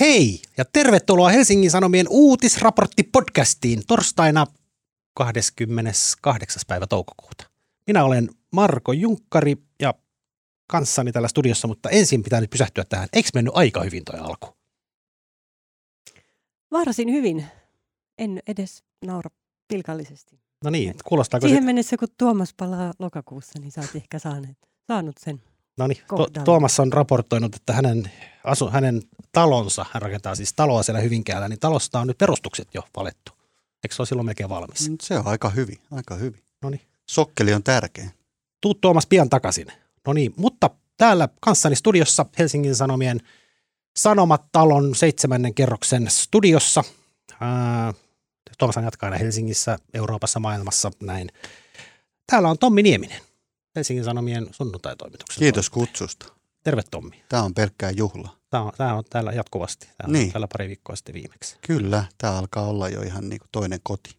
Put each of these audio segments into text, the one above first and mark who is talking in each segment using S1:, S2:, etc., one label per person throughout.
S1: Hei ja tervetuloa Helsingin Sanomien uutisraporttipodcastiin torstaina 28. päivä toukokuuta. Minä olen Marko Junkkari ja kanssani täällä studiossa, mutta ensin pitää nyt pysähtyä tähän. Eikö mennyt aika hyvin toi alku?
S2: Varsin hyvin. En edes naura pilkallisesti.
S1: No niin, kuulostaako
S2: Siihen
S1: se?
S2: mennessä, kun Tuomas palaa lokakuussa, niin sä oot ehkä saaneet, saanut sen.
S1: No niin, to-. Tuomas on raportoinut, että hänen, asu, hänen talonsa, hän rakentaa siis taloa siellä Hyvinkäällä, niin talosta on nyt perustukset jo valettu. Eikö se ole silloin melkein valmis?
S3: Mm, Se on aika hyvin, aika hyvin.
S1: No niin.
S3: Sokkeli on tärkeä.
S1: Tuu Tuomas pian takaisin. No niin, mutta täällä kanssani studiossa Helsingin Sanomien Sanomat-talon seitsemännen kerroksen studiossa. Ää, Tuomas jatkaa aina Helsingissä, Euroopassa, maailmassa, näin. Täällä on Tommi Nieminen, Helsingin Sanomien sunnuntaitoimituksen.
S3: Kiitos kutsusta.
S1: Terve Tommi.
S3: Tämä on pelkkää juhla.
S1: Tämä on, tämä on täällä jatkuvasti. Tämä on
S3: Niin.
S1: täällä pari viikkoa sitten viimeksi.
S3: Kyllä, tämä alkaa olla jo ihan niin kuin toinen koti.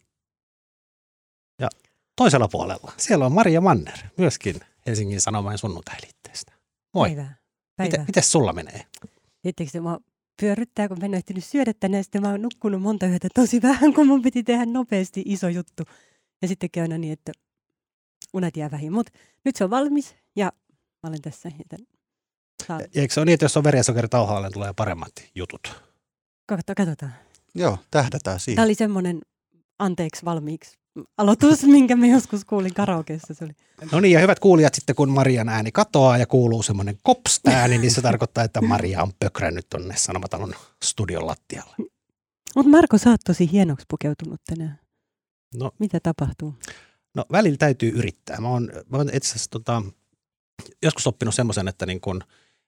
S1: Toisella puolella, siellä on Maria Manner, myöskin Helsingin Sanomien sunnuntailiitteestä. Moi.
S2: Päivää.
S1: Miten,
S2: Päivää.
S1: miten sulla menee?
S2: Tiedättekö, se mua pyörryttää, kun mä en ehtinyt syödä tänne, ja sitten mä oon nukkunut monta yötä tosi vähän, kun mun piti tehdä nopeasti iso juttu. Ja sitten käy aina niin, että unet jää vähin. Mutta nyt se on valmis, ja mä olen tässä. Joten saan.
S1: Ja eikö se ole niin, että jos on verensokeritauhaalle, niin tulee paremmat jutut?
S2: Katsotaan, katsotaan.
S3: Joo, tähdätään
S2: Tämä
S3: siihen.
S2: oli semmoinen anteeksi valmiiksi aloitus, minkä mä joskus kuulin karaokeessa. Se oli.
S1: No niin, ja hyvät kuulijat, sitten kun Marian ääni katoaa ja kuuluu semmoinen kops-ääni, niin se tarkoittaa, että Maria on pökrännyt tonne Sanomatalon studion lattialle.
S2: Mutta Marko, sä oot tosi hienoksi pukeutunut tänään.
S1: No,
S2: Mitä tapahtuu?
S1: No välillä täytyy yrittää. Mä oon, mä oon itse asiassa tota, joskus oppinut semmoisen, että niin kun,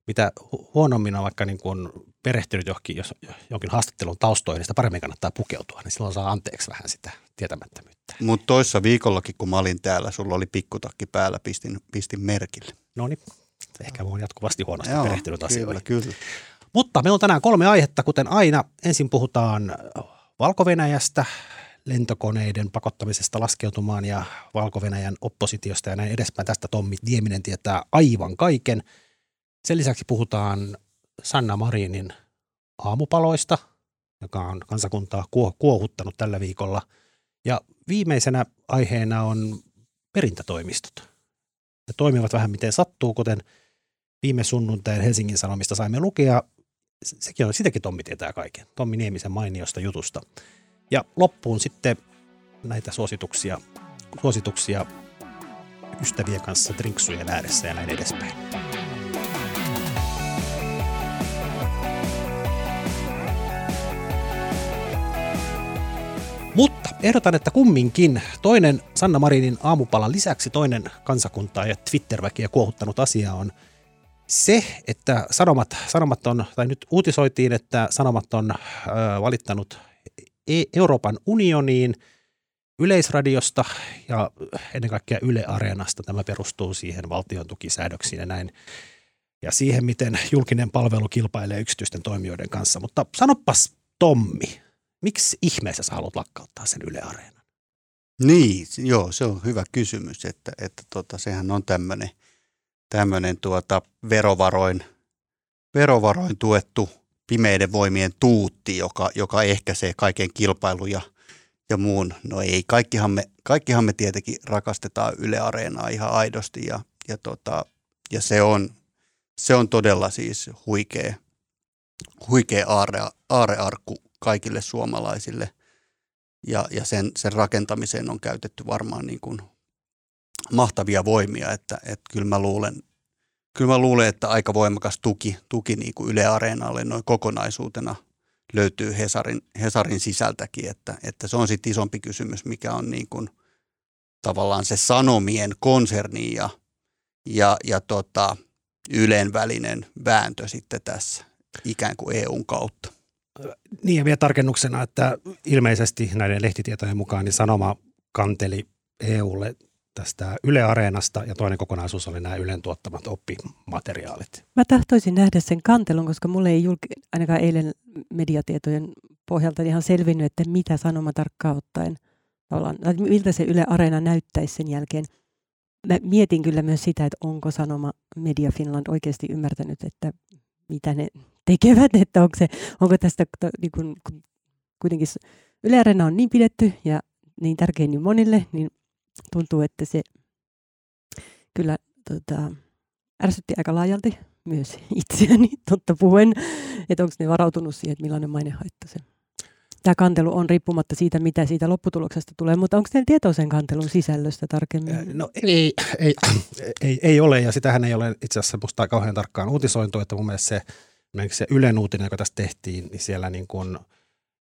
S1: mitä hu- huonommin on vaikka niin kun perehtynyt johonkin, jos, jonkin haastattelun taustoihin, niin sitä paremmin kannattaa pukeutua. Niin silloin saa anteeksi vähän sitä tietämättömyyttä.
S3: Mutta toissa viikollakin, kun mä olin täällä, sulla oli pikkutakki päällä, pistin, pistin merkille.
S1: No niin, ehkä mä oon jatkuvasti huonosti perehtynyt asioihin.
S3: kyllä, kyllä.
S1: Mutta meillä on tänään kolme aihetta, kuten aina. Ensin puhutaan valko lentokoneiden pakottamisesta laskeutumaan ja valko oppositiosta ja näin edespäin. Tästä Tommi Nieminen tietää aivan kaiken. Sen lisäksi puhutaan Sanna Marinin aamupaloista, joka on kansakuntaa kuo- kuohuttanut tällä viikolla. Ja viimeisenä aiheena on perintätoimistot. Ne toimivat vähän miten sattuu, kuten viime sunnuntain Helsingin Sanomista saimme lukea. Sekin on, sitäkin Tommi tietää kaiken. Tommi Niemisen mainiosta jutusta. Ja loppuun sitten näitä suosituksia, suosituksia ystävien kanssa drinksujen ääressä ja näin edespäin. Mutta ehdotan, että kumminkin toinen Sanna Marinin aamupalan lisäksi toinen kansakuntaa ja Twitter-väkiä kuohuttanut asia on se, että Sanomat, Sanomat on, tai nyt uutisoitiin, että Sanomat on ö, valittanut Euroopan unioniin Yleisradiosta ja ennen kaikkea Yle Areenasta. Tämä perustuu siihen valtion tukisäädöksiin ja näin. Ja siihen, miten julkinen palvelu kilpailee yksityisten toimijoiden kanssa. Mutta sanopas Tommi, miksi ihmeessä sä haluat lakkauttaa sen Yle Areenan?
S3: Niin, joo, se on hyvä kysymys, että, että tota, sehän on tämmöinen tämmönen tuota verovaroin, verovaroin tuettu pimeiden voimien tuutti, joka, joka ehkäisee kaiken kilpailun ja, ja muun. No ei, kaikkihan me, kaikkihan me tietenkin rakastetaan Yle Areenaa ihan aidosti ja, ja, tota, ja se, on, se on todella siis huikea, huikea aare, aarearkku kaikille suomalaisille ja, ja sen, sen rakentamiseen on käytetty varmaan niin kuin mahtavia voimia, että, että kyllä mä luulen, kyllä mä luulen, että aika voimakas tuki, tuki niin kuin Yle Areenalle noin kokonaisuutena löytyy Hesarin, Hesarin sisältäkin, että, että se on sitten isompi kysymys, mikä on niin kuin tavallaan se Sanomien konserni ja, ja, ja tota, Ylen välinen vääntö sitten tässä ikään kuin EUn kautta.
S1: Niin ja vielä tarkennuksena, että ilmeisesti näiden lehtitietojen mukaan niin Sanoma kanteli EUlle tästä Yle Areenasta ja toinen kokonaisuus oli nämä Ylen tuottamat oppimateriaalit.
S2: Mä tahtoisin nähdä sen kantelun, koska mulle ei julki, ainakaan eilen mediatietojen pohjalta ihan selvinnyt, että mitä sanoma tarkkaan ottaen, miltä se Yle Areena näyttäisi sen jälkeen. Mä mietin kyllä myös sitä, että onko sanoma Media Finland oikeasti ymmärtänyt, että mitä ne tekevät, että onko, se, onko tästä niin kun kuitenkin Yle Areena on niin pidetty ja niin tärkein niin monille, niin tuntuu, että se kyllä tota, ärsytti aika laajalti myös itseäni, totta puhuen, että onko ne varautunut siihen, että millainen mainehaitta se tämä kantelu on riippumatta siitä, mitä siitä lopputuloksesta tulee, mutta onko teillä tietoa sen kantelun sisällöstä tarkemmin?
S1: No ei, ei, ei, ei ole, ja sitähän ei ole itse asiassa musta kauhean tarkkaan uutisointu, että mun mielestä se, se Ylen uutinen, joka tässä tehtiin, niin siellä niin kuin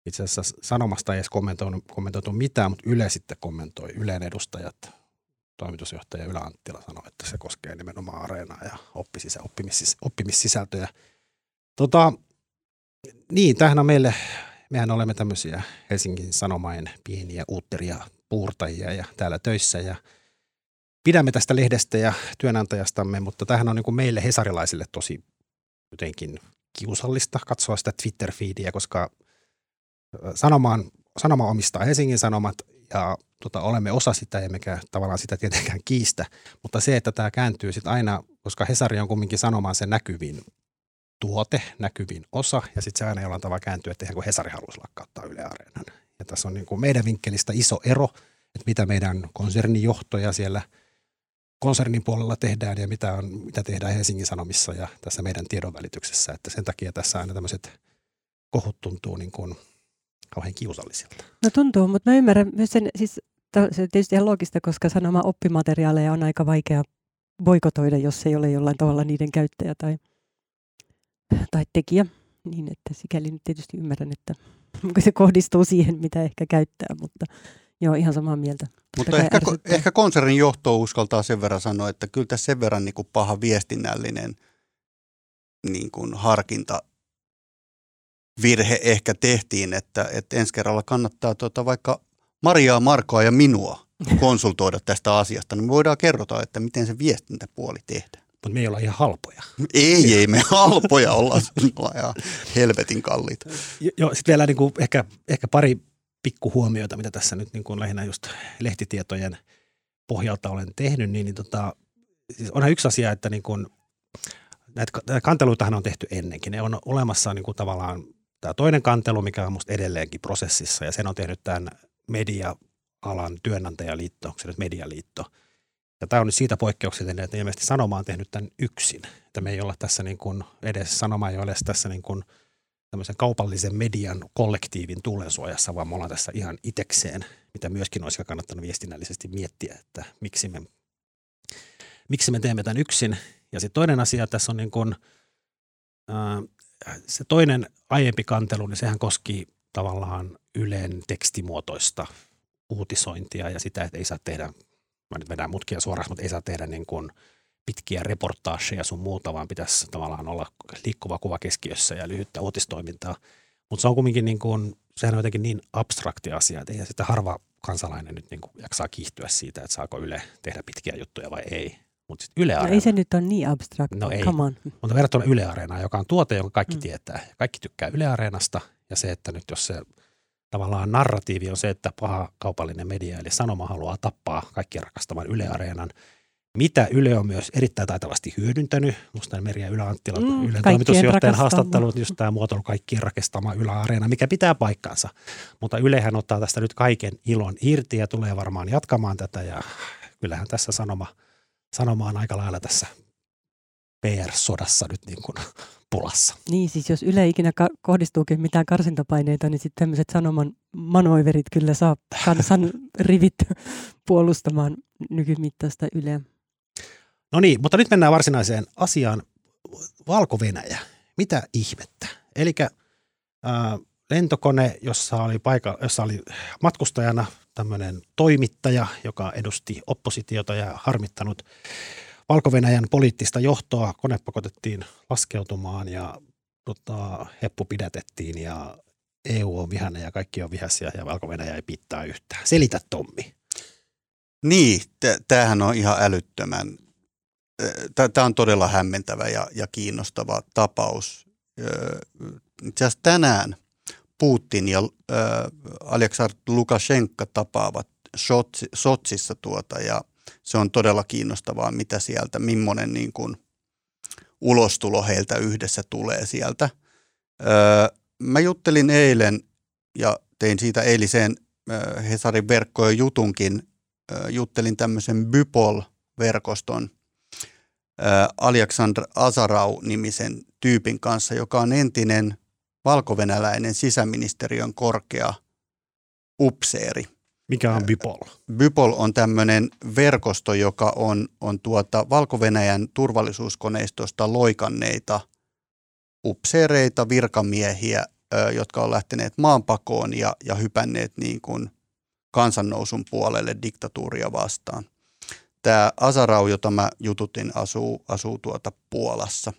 S1: itse asiassa sanomasta ei edes kommentoitu, kommentoitu mitään, mutta Yle sitten kommentoi, Ylen edustajat, toimitusjohtaja Ylä Anttila sanoi, että se koskee nimenomaan areenaa ja oppisis- oppimis- oppimissisältöjä. Tota, niin, tämähän on meille mehän olemme tämmöisiä Helsingin Sanomain pieniä uutteria puurtajia ja täällä töissä ja pidämme tästä lehdestä ja työnantajastamme, mutta tähän on niin kuin meille hesarilaisille tosi jotenkin kiusallista katsoa sitä Twitter-feediä, koska sanomaan, sanoma omistaa Helsingin Sanomat ja tota, olemme osa sitä, emmekä tavallaan sitä tietenkään kiistä, mutta se, että tämä kääntyy sitten aina, koska Hesari on kumminkin sanomaan se näkyvin tuote, näkyvin osa, ja sitten se aina jollain tavalla kääntyy, että ihan kuin Hesari haluaisi lakkauttaa Yle Areenan. Ja tässä on niin kuin meidän vinkkelistä iso ero, että mitä meidän konsernijohtoja siellä konsernin puolella tehdään ja mitä, on, mitä tehdään Helsingin Sanomissa ja tässä meidän tiedonvälityksessä. Että sen takia tässä aina tämmöiset kohut tuntuu niin kuin kauhean kiusallisilta.
S2: No tuntuu, mutta mä ymmärrän myös sen, siis se on tietysti ihan loogista, koska sanoma oppimateriaaleja on aika vaikea boikotoida, jos ei ole jollain tavalla niiden käyttäjä tai – tai tekijä, niin että sikäli nyt tietysti ymmärrän, että se kohdistuu siihen, mitä ehkä käyttää, mutta joo, ihan samaa mieltä.
S3: Mutta ehkä, ehkä konsernin johto uskaltaa sen verran sanoa, että kyllä tässä sen verran niin kuin paha viestinnällinen niin kuin harkinta virhe ehkä tehtiin, että, että ensi kerralla kannattaa tuota vaikka Mariaa, Markoa ja minua konsultoida tästä asiasta, niin me voidaan kerrota, että miten se viestintäpuoli tehdään.
S1: Mutta me ei olla ihan halpoja.
S3: Ei, ei me halpoja olla, olla ihan helvetin kalliita.
S1: Joo, sitten vielä niin kuin ehkä, ehkä pari pikkuhuomioita, mitä tässä nyt niin kuin lähinnä just lehtitietojen pohjalta olen tehnyt, niin, niin tota, siis onhan yksi asia, että niin kuin, näitä kanteluitahan on tehty ennenkin. Ne on olemassa niin kuin tavallaan tämä toinen kantelu, mikä on musta edelleenkin prosessissa, ja sen on tehnyt tämän media-alan työnantajaliitto, onko se nyt medialiitto – ja tämä on nyt siitä poikkeuksellinen, että ilmeisesti Sanoma on tehnyt tämän yksin. Että me ei olla tässä niin kuin edes, Sanoma ei ole tässä niin kuin tämmöisen kaupallisen median kollektiivin tulensuojassa, vaan me ollaan tässä ihan itekseen, mitä myöskin olisi kannattanut viestinnällisesti miettiä, että miksi me, miksi me teemme tämän yksin. Ja sitten toinen asia tässä on niin kuin, se toinen aiempi kantelu, niin sehän koski tavallaan Ylen tekstimuotoista uutisointia ja sitä, että ei saa tehdä mä nyt vedän mutkia suoraan, mutta ei saa tehdä niin kuin pitkiä reportaaseja sun muuta, vaan pitäisi tavallaan olla liikkuva kuva keskiössä ja lyhyttä uutistoimintaa. Mutta se on kumminkin niin kuin, sehän on jotenkin niin abstrakti asia, että ei sitä harva kansalainen nyt niin kuin jaksaa kiihtyä siitä, että saako Yle tehdä pitkiä juttuja vai ei. Mutta Yle
S2: no ei se nyt ole niin abstrakti, no ei. Come on.
S1: Mutta verrattuna Yle Areenaan, joka on tuote, jonka kaikki mm. tietää. Kaikki tykkää Yle Areenasta ja se, että nyt jos se tavallaan narratiivi on se, että paha kaupallinen media eli sanoma haluaa tappaa kaikki rakastavan Yle Areenan, mitä Yle on myös erittäin taitavasti hyödyntänyt. Musta Meri ja Ylä Anttila, mm, Ylen toimitusjohtajan haastattelut, just tämä muotoilu kaikkien rakastama Ylä Areena, mikä pitää paikkansa. Mutta Ylehän ottaa tästä nyt kaiken ilon irti ja tulee varmaan jatkamaan tätä ja kyllähän tässä sanoma, sanoma on aika lailla tässä PR-sodassa nyt niin kuin pulassa.
S2: Niin, siis jos Yle ikinä ka- kohdistuukin mitään karsintapaineita, niin sitten tämmöiset sanoman manoiverit kyllä saa kansan rivit puolustamaan nykymittaista Yleä.
S1: No niin, mutta nyt mennään varsinaiseen asiaan. Valko-Venäjä. Mitä ihmettä? Eli äh, lentokone, jossa oli, paikka, jossa oli matkustajana tämmöinen toimittaja, joka edusti oppositiota ja harmittanut valko poliittista johtoa. Kone pakotettiin laskeutumaan ja tota, heppu pidätettiin ja EU on vihainen ja kaikki on vihaisia ja valko ei pitää yhtään. Selitä Tommi.
S3: Niin, tämähän on ihan älyttömän. Tämä on todella hämmentävä ja, ja kiinnostava tapaus. Itse asiassa tänään Putin ja äh, Aleksandr Lukashenka tapaavat Sotsissa tuota ja se on todella kiinnostavaa, mitä sieltä, millainen niin kuin ulostulo heiltä yhdessä tulee sieltä. Öö, mä juttelin eilen ja tein siitä eiliseen Hesarin verkkojen jutunkin. Juttelin tämmöisen Bypol-verkoston Alexander Azarau-nimisen tyypin kanssa, joka on entinen valkovenäläinen sisäministeriön korkea upseeri.
S1: Mikä on Bypol?
S3: Bypol on tämmöinen verkosto, joka on, on tuota Valko-Venäjän turvallisuuskoneistosta loikanneita upseereita, virkamiehiä, jotka on lähteneet maanpakoon ja, ja hypänneet niin kuin kansannousun puolelle diktatuuria vastaan. Tämä Azarau, jota mä jututin, asuu, asuu tuota Puolassa.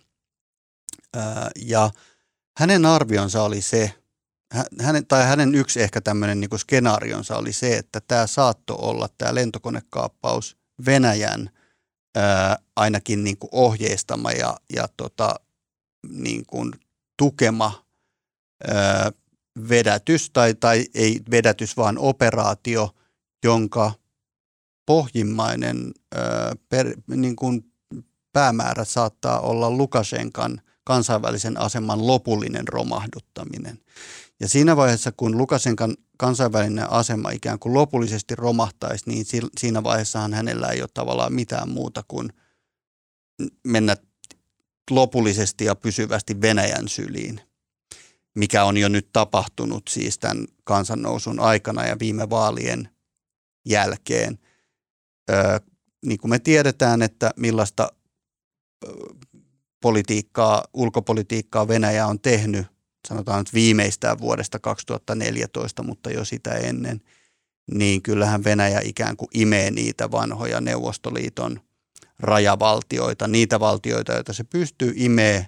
S3: Ja hänen arvionsa oli se, hänen, tai hänen yksi ehkä tämmöinen niin skenaarionsa oli se, että tämä saattoi olla tämä lentokonekaappaus Venäjän ää, ainakin niin kuin ohjeistama ja, ja tota, niin kuin tukema ää, vedätys, tai, tai ei vedätys, vaan operaatio, jonka pohjimmainen ää, per, niin kuin päämäärä saattaa olla Lukashenkan kansainvälisen aseman lopullinen romahduttaminen. Ja siinä vaiheessa, kun Lukasenkan kansainvälinen asema ikään kuin lopullisesti romahtaisi, niin siinä vaiheessahan hänellä ei ole tavallaan mitään muuta kuin mennä lopullisesti ja pysyvästi Venäjän syliin, mikä on jo nyt tapahtunut siis tämän kansannousun aikana ja viime vaalien jälkeen. Öö, niin kuin me tiedetään, että millaista politiikkaa, ulkopolitiikkaa Venäjä on tehnyt sanotaan nyt viimeistään vuodesta 2014, mutta jo sitä ennen, niin kyllähän Venäjä ikään kuin imee niitä vanhoja Neuvostoliiton rajavaltioita, niitä valtioita, joita se pystyy imee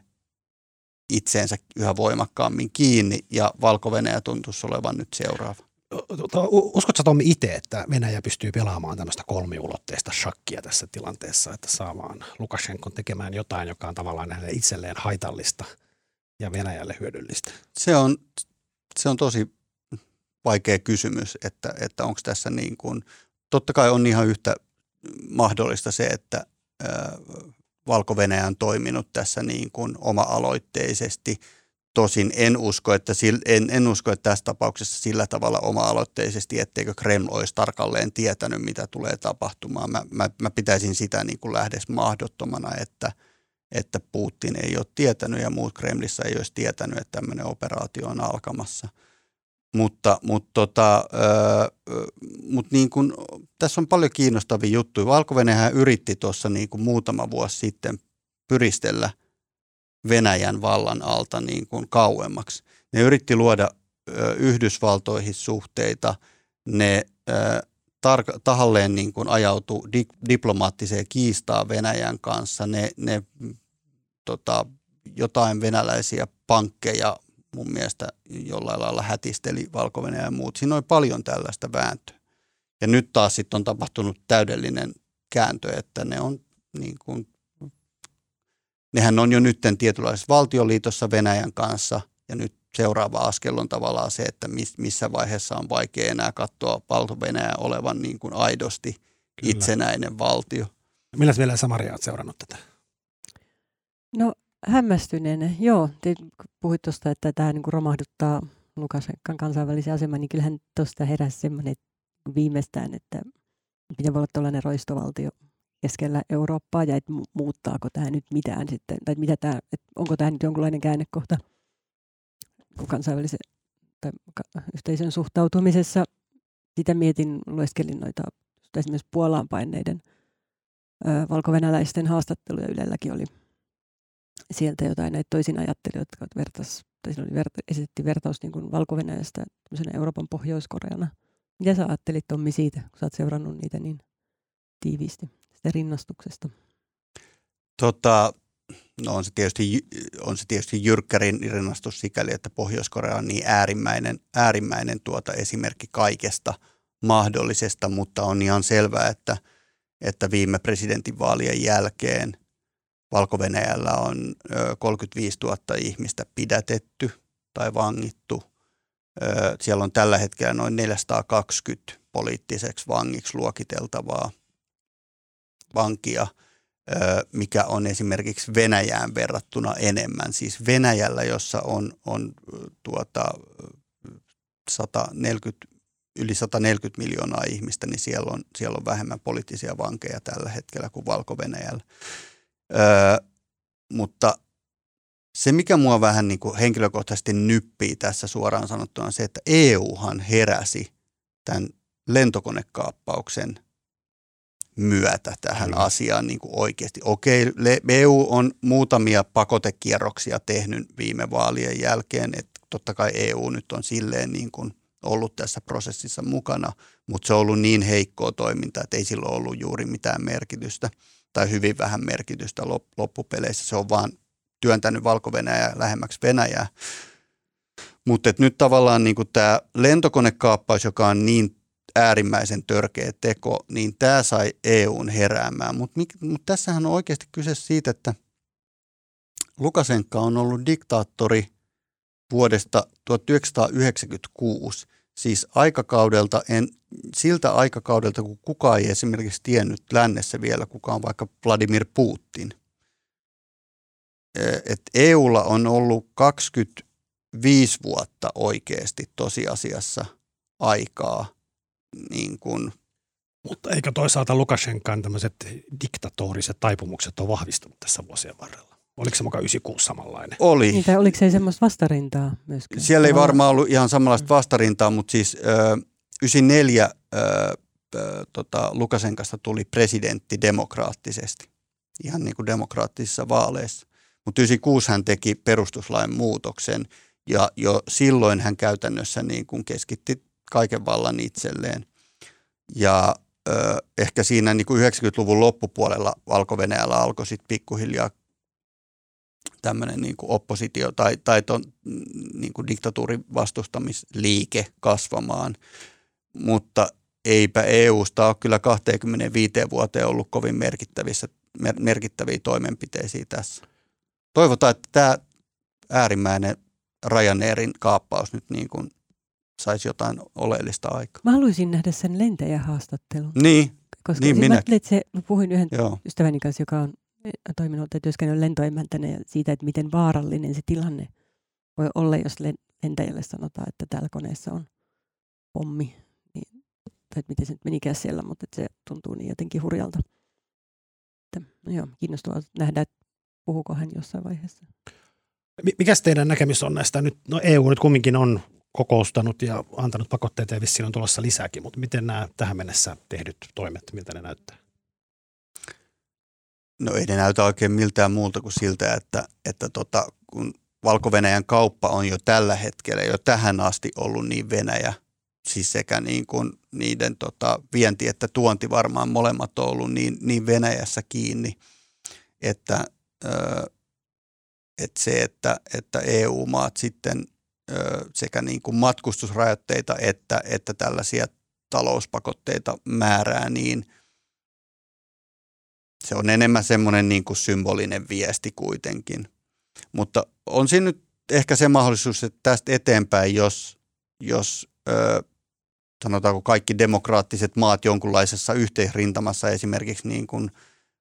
S3: itseensä yhä voimakkaammin kiinni ja Valko-Venäjä tuntuisi olevan nyt seuraava.
S1: Uskotko Tommi itse, että Venäjä pystyy pelaamaan tämmöistä kolmiulotteista shakkia tässä tilanteessa, että saamaan Lukashenkon tekemään jotain, joka on tavallaan hänelle itselleen haitallista – ja Venäjälle hyödyllistä?
S3: Se on, se on tosi vaikea kysymys, että, että onko tässä niin kuin, totta kai on ihan yhtä mahdollista se, että Valko-Venäjä on toiminut tässä niin kuin oma-aloitteisesti. Tosin en usko, että, en, en usko, että tässä tapauksessa sillä tavalla oma-aloitteisesti, etteikö Kreml olisi tarkalleen tietänyt, mitä tulee tapahtumaan. Mä, mä, mä pitäisin sitä niin kuin lähdes mahdottomana, että – että Putin ei ole tietänyt ja muut Kremlissä ei olisi tietänyt, että tämmöinen operaatio on alkamassa. Mutta, mutta, tota, mutta niin kuin, tässä on paljon kiinnostavia juttuja. valko yritti tuossa niin kuin muutama vuosi sitten pyristellä Venäjän vallan alta niin kuin kauemmaksi. Ne yritti luoda Yhdysvaltoihin suhteita, ne tar- tahalleen niin kuin ajautui di- diplomaattiseen kiistaan Venäjän kanssa. Ne, ne tota, jotain venäläisiä pankkeja mun mielestä jollain lailla hätisteli valko ja muut. Siinä oli paljon tällaista vääntöä. Ja nyt taas sitten on tapahtunut täydellinen kääntö, että ne on niin kuin, nehän on jo nyt tietynlaisessa valtioliitossa Venäjän kanssa ja nyt seuraava askel on tavallaan se, että missä vaiheessa on vaikea enää katsoa valto olevan niin kuin aidosti Kyllä. itsenäinen valtio.
S1: Millä vielä Samaria olet seurannut tätä?
S2: No hämmästyneenä, joo. Te puhuit tuosta, että tämä niin romahduttaa Lukashenkan kansainvälisen aseman, niin kyllähän tuosta heräsi semmoinen viimeistään, että miten voi olla tällainen roistovaltio keskellä Eurooppaa ja että muuttaako tämä nyt mitään sitten, tai mitä tämä, että onko tämä nyt jonkinlainen käännekohta kansainvälisen tai yhteisön suhtautumisessa. Sitä mietin, lueskelin noita esimerkiksi Puolaan paineiden valkovenäläisten haastatteluja Ylelläkin oli sieltä jotain näitä toisin ajattelijoita, jotka vertas, tai oli verta, esitti vertaus niin kuin valko Euroopan Pohjois-Koreana. Mitä sä ajattelit Tommi siitä, kun sä oot seurannut niitä niin tiiviisti, sitä rinnastuksesta?
S3: Tota, no on se tietysti, on se tietysti jyrkkärin rinnastus sikäli, että Pohjois-Korea on niin äärimmäinen, äärimmäinen tuota esimerkki kaikesta mahdollisesta, mutta on ihan selvää, että, että viime presidentinvaalien jälkeen valko on 35 000 ihmistä pidätetty tai vangittu. Siellä on tällä hetkellä noin 420 poliittiseksi vangiksi luokiteltavaa vankia – mikä on esimerkiksi Venäjään verrattuna enemmän. Siis Venäjällä, jossa on, on tuota, 140, yli 140 miljoonaa ihmistä, niin siellä on, siellä on vähemmän poliittisia vankeja tällä hetkellä kuin Valko-Venäjällä. Öö, mutta se, mikä mua vähän niin kuin henkilökohtaisesti nyppii tässä suoraan sanottuna, on se, että EUhan heräsi tämän lentokonekaappauksen myötä tähän mm. asiaan niin kuin oikeasti. Okei, EU on muutamia pakotekierroksia tehnyt viime vaalien jälkeen, että totta kai EU nyt on silleen niin kuin ollut tässä prosessissa mukana, mutta se on ollut niin heikkoa toimintaa, että ei sillä ollut juuri mitään merkitystä tai hyvin vähän merkitystä loppupeleissä. Se on vaan työntänyt valko lähemmäksi Venäjää. Mutta nyt tavallaan niin tämä lentokonekaappaus, joka on niin äärimmäisen törkeä teko, niin tämä sai EUn heräämään. Mutta mut tässähän on oikeasti kyse siitä, että Lukasenka on ollut diktaattori vuodesta 1996, siis aikakaudelta, en, siltä aikakaudelta, kun kukaan ei esimerkiksi tiennyt lännessä vielä, kuka on vaikka Vladimir Putin. Et EUlla on ollut 25 vuotta oikeasti tosiasiassa aikaa niin kuin
S1: mutta eikö toisaalta Lukashenkan tämmöiset diktatoriset taipumukset ole vahvistunut tässä vuosien varrella? Oliko se mukaan 96 samanlainen?
S3: Oli.
S2: Niin, tai oliko se semmoista vastarintaa myöskin?
S3: Siellä ei varmaan ollut ihan samanlaista vastarintaa, mutta siis ö, 94 ö, ö, tota, Lukasenkasta tuli presidentti demokraattisesti, ihan niin kuin demokraattisissa vaaleissa. Mutta 96 hän teki perustuslain muutoksen ja jo silloin hän käytännössä niin kuin keskitti kaiken vallan itselleen. Ja ö, ehkä siinä niin kuin 90-luvun loppupuolella valko alkoi sitten pikkuhiljaa tämmöinen niin kuin oppositio tai, tai ton, niin kuin diktatuurin vastustamisliike kasvamaan. Mutta eipä EUsta ole kyllä 25 vuoteen ollut kovin merkittävissä, mer, merkittäviä toimenpiteisiä tässä. Toivotaan, että tämä äärimmäinen Ryanairin kaappaus nyt niin kuin saisi jotain oleellista aikaa.
S2: Mä haluaisin nähdä sen lentäjähaastattelun.
S3: Niin,
S2: koska
S3: niin minä.
S2: Että se, puhuin yhden Joo. ystäväni kanssa, joka on eh, toiminut tai työskennellyt lentoemäntänä ja siitä, että miten vaarallinen se tilanne voi olla, jos lentäjälle sanotaan, että täällä koneessa on pommi. Niin, tai että miten se nyt menikään siellä, mutta että se tuntuu niin jotenkin hurjalta. Että, no joo, kiinnostavaa nähdä, että puhuuko hän jossain vaiheessa.
S1: Mikä teidän näkemys on näistä? Nyt, no EU nyt kumminkin on kokoustanut ja antanut pakotteita ja vissiin on tulossa lisääkin, mutta miten nämä tähän mennessä tehdyt toimet, miltä ne näyttää?
S3: No ei ne näytä oikein miltään muulta kuin siltä, että, että tota, kun valko kauppa on jo tällä hetkellä, jo tähän asti ollut niin Venäjä, siis sekä niin kuin niiden tota, vienti että tuonti varmaan molemmat on ollut niin, niin Venäjässä kiinni, että, ö, että se, että, että EU-maat sitten – sekä niin kuin matkustusrajoitteita että, että tällaisia talouspakotteita määrää, niin se on enemmän semmoinen niin kuin symbolinen viesti kuitenkin. Mutta on siinä nyt ehkä se mahdollisuus, että tästä eteenpäin, jos, jos ö, sanotaanko kaikki demokraattiset maat jonkunlaisessa yhteisrintamassa esimerkiksi niin kuin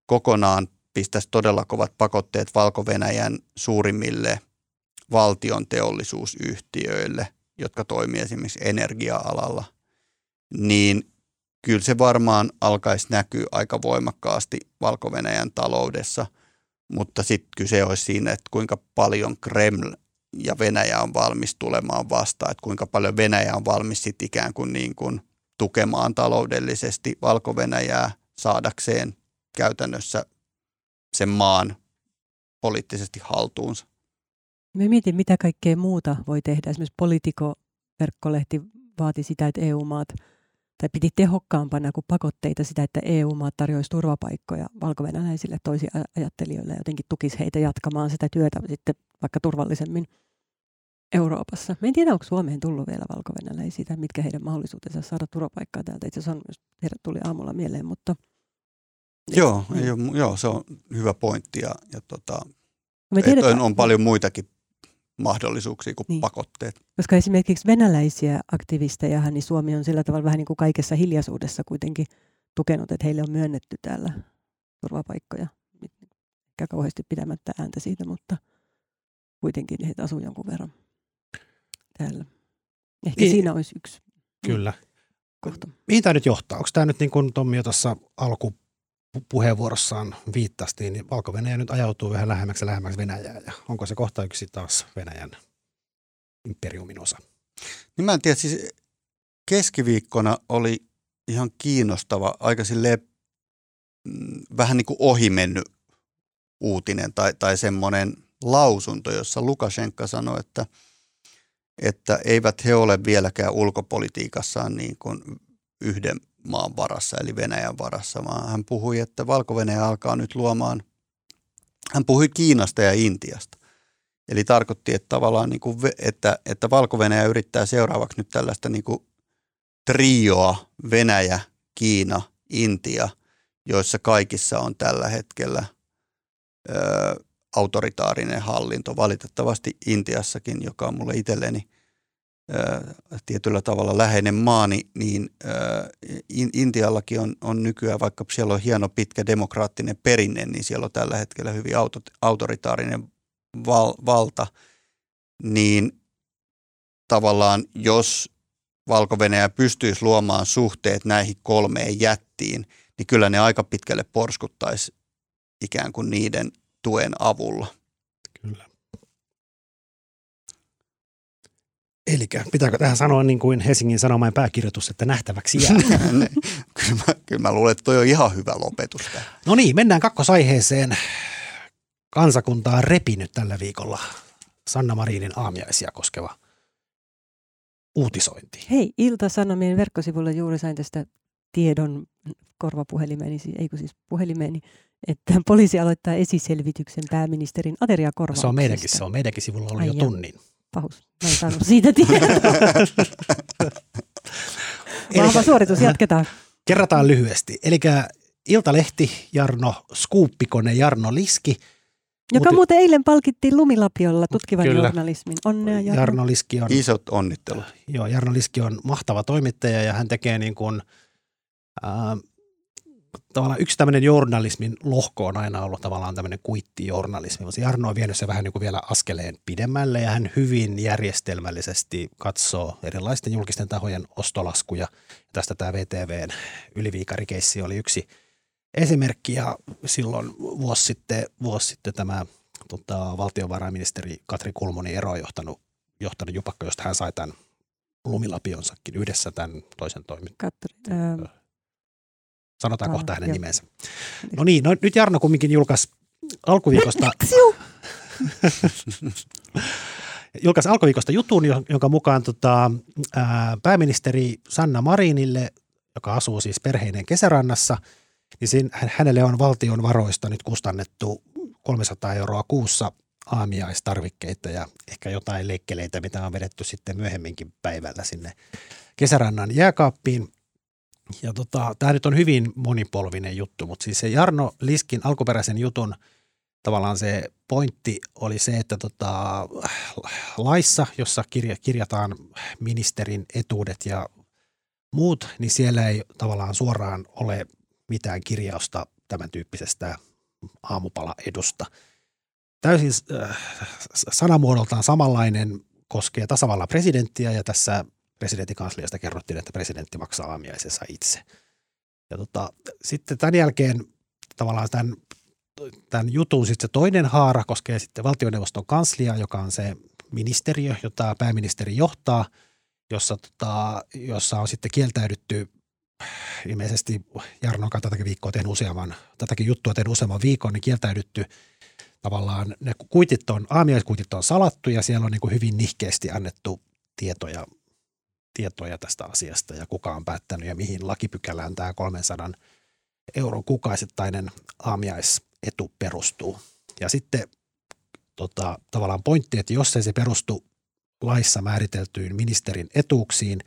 S3: kokonaan pistäisi todella kovat pakotteet Valko-Venäjän suurimmille – valtion teollisuusyhtiöille, jotka toimii esimerkiksi energia-alalla, niin kyllä se varmaan alkaisi näkyä aika voimakkaasti valko taloudessa, mutta sitten kyse olisi siinä, että kuinka paljon Kreml ja Venäjä on valmis tulemaan vastaan, että kuinka paljon Venäjä on valmis sitten ikään kuin, niin kuin tukemaan taloudellisesti valko saadakseen käytännössä sen maan poliittisesti haltuunsa.
S2: Me mietin, mitä kaikkea muuta voi tehdä. Esimerkiksi Politico-verkkolehti vaati sitä, että EU-maat tai piti tehokkaampana kuin pakotteita sitä, että EU-maat tarjoaisi turvapaikkoja valko-venäläisille ajattelijoille ja jotenkin tukisi heitä jatkamaan sitä työtä sitten vaikka turvallisemmin Euroopassa. Me en tiedä, onko Suomeen tullut vielä valko tai mitkä heidän mahdollisuutensa saada turvapaikkaa täältä. Itse asiassa heidät tuli aamulla mieleen, mutta...
S3: Joo, ei ole, joo se on hyvä pointti ja, ja tota, on paljon muitakin mahdollisuuksia kuin niin. pakotteet.
S2: Koska esimerkiksi venäläisiä aktivisteja, niin Suomi on sillä tavalla vähän niin kuin kaikessa hiljaisuudessa kuitenkin tukenut, että heille on myönnetty täällä turvapaikkoja. tykkää kauheasti pidämättä ääntä siitä, mutta kuitenkin heitä asuu jonkun verran täällä. Ehkä
S1: Niin.
S2: siinä olisi yksi
S1: Kyllä.
S2: kohta.
S1: Mihin tämä nyt johtaa? Onko tämä nyt niin kuin Tommi jo tuossa alkupuheenvuorossaan viittasi, niin valko nyt ajautuu vähän lähemmäksi ja lähemmäksi Venäjää. Ja onko se kohta yksi taas Venäjän imperiumin osa?
S3: Niin mä en tiedä, siis keskiviikkona oli ihan kiinnostava, aika silleen mm, vähän niin kuin ohi mennyt uutinen tai, tai semmoinen lausunto, jossa Lukashenka sanoi, että, että eivät he ole vieläkään ulkopolitiikassaan niin kuin yhden maan varassa, eli Venäjän varassa, vaan hän puhui, että valko alkaa nyt luomaan, hän puhui Kiinasta ja Intiasta. Eli tarkoitti, että tavallaan niin kuin, että, että valko yrittää seuraavaksi nyt tällaista niin kuin trioa Venäjä, Kiina, Intia, joissa kaikissa on tällä hetkellä ö, autoritaarinen hallinto. Valitettavasti Intiassakin, joka on mulle itselleni tietyllä tavalla läheinen maani, niin ö, In- Intiallakin on, on nykyään, vaikka siellä on hieno pitkä demokraattinen perinne, niin siellä on tällä hetkellä hyvin auto, autoritaarinen val, valta, niin tavallaan jos valko pystyisi luomaan suhteet näihin kolmeen jättiin, niin kyllä ne aika pitkälle porskuttaisi ikään kuin niiden tuen avulla.
S1: Kyllä. Eli pitääkö tähän sanoa niin kuin Helsingin Sanomain pääkirjoitus, että nähtäväksi jää?
S3: kyllä, mä, kyllä mä luulen, että toi on ihan hyvä lopetus
S1: no niin, mennään kakkosaiheeseen. Kansakunta on repinyt tällä viikolla Sanna Marinin aamiaisia koskeva uutisointi.
S2: Hei, Ilta-Sanomien verkkosivulla juuri sain tästä tiedon korvapuhelimeeni, siis- ei kun siis puhelimeeni, että poliisi aloittaa esiselvityksen pääministerin ateriakorvauksista.
S1: Se on meidänkin, se on meidänkin sivulla ollut
S2: Ai
S1: jo tunnin.
S2: Pahus. Mä en saanut siitä tietoa. Vahva suoritus, jatketaan.
S1: Kerrataan lyhyesti. Eli Iltalehti, Jarno, skuuppikone Jarno Liski.
S2: Joka
S1: Uuti-
S2: muuten eilen palkittiin Lumilapiolla tutkivan
S1: Kyllä.
S2: journalismin. Onnea Jarno.
S1: Jarno Liski on
S3: Isot onnittelut.
S1: Joo, Jarno Liski on mahtava toimittaja ja hän tekee niin kuin, ää, tavallaan yksi tämmöinen journalismin lohko on aina ollut tavallaan tämmöinen kuittijournalismi, mutta Jarno on vienyt se vähän niin kuin vielä askeleen pidemmälle ja hän hyvin järjestelmällisesti katsoo erilaisten julkisten tahojen ostolaskuja. Tästä tämä VTVn yliviikarikeissi oli yksi esimerkki ja silloin vuosi sitten, vuosi sitten tämä tota, valtiovarainministeri Katri Kulmoni ero on johtanut, johtanut jupakka, josta hän sai tämän lumilapionsakin yhdessä tämän toisen toiminnan.
S2: Katri, ää,
S1: Sanotaan
S2: Ah,
S1: kohta hänen nimensä. No niin, no, nyt Jarno kumminkin julkaisi alkuviikosta, julkaisi alkuviikosta jutun, jo- jonka mukaan tota, ää, pääministeri Sanna Marinille, joka asuu siis perheineen kesärannassa, niin siinä, hän- hänelle on valtion varoista nyt kustannettu 300 euroa kuussa aamiaistarvikkeita ja ehkä jotain leikkeleitä, mitä on vedetty sitten myöhemminkin päivällä sinne kesärannan jääkaappiin. Ja tota, tämä nyt on hyvin monipolvinen juttu, mutta siis se Jarno Liskin alkuperäisen jutun tavallaan se pointti oli se, että tota, laissa, jossa kirja, kirjataan ministerin etuudet ja muut, niin siellä ei tavallaan suoraan ole mitään kirjausta tämän tyyppisestä aamupalaedusta. Täysin äh, sanamuodoltaan samanlainen koskee tasavallan presidenttiä ja tässä presidentin kansliasta kerrottiin, että presidentti maksaa aamiaisensa itse. Ja tota, sitten tämän jälkeen tavallaan tämän, tämän jutun sitten se toinen haara koskee sitten valtioneuvoston kanslia, joka on se ministeriö, jota pääministeri johtaa, jossa, tota, jossa on sitten kieltäydytty ilmeisesti Jarno on tätäkin viikkoa tehnyt useamman, tätäkin juttua tehnyt useamman viikon, niin kieltäydytty tavallaan ne kuitit on, aamiaiskuitit on salattu ja siellä on niin kuin hyvin nihkeästi annettu tietoja, tietoja tästä asiasta ja kuka on päättänyt ja mihin lakipykälään tämä 300 euron kuukausittainen aamiaisetu perustuu. Ja sitten tota, tavallaan pointti, että jos ei se perustu laissa määriteltyyn ministerin etuuksiin,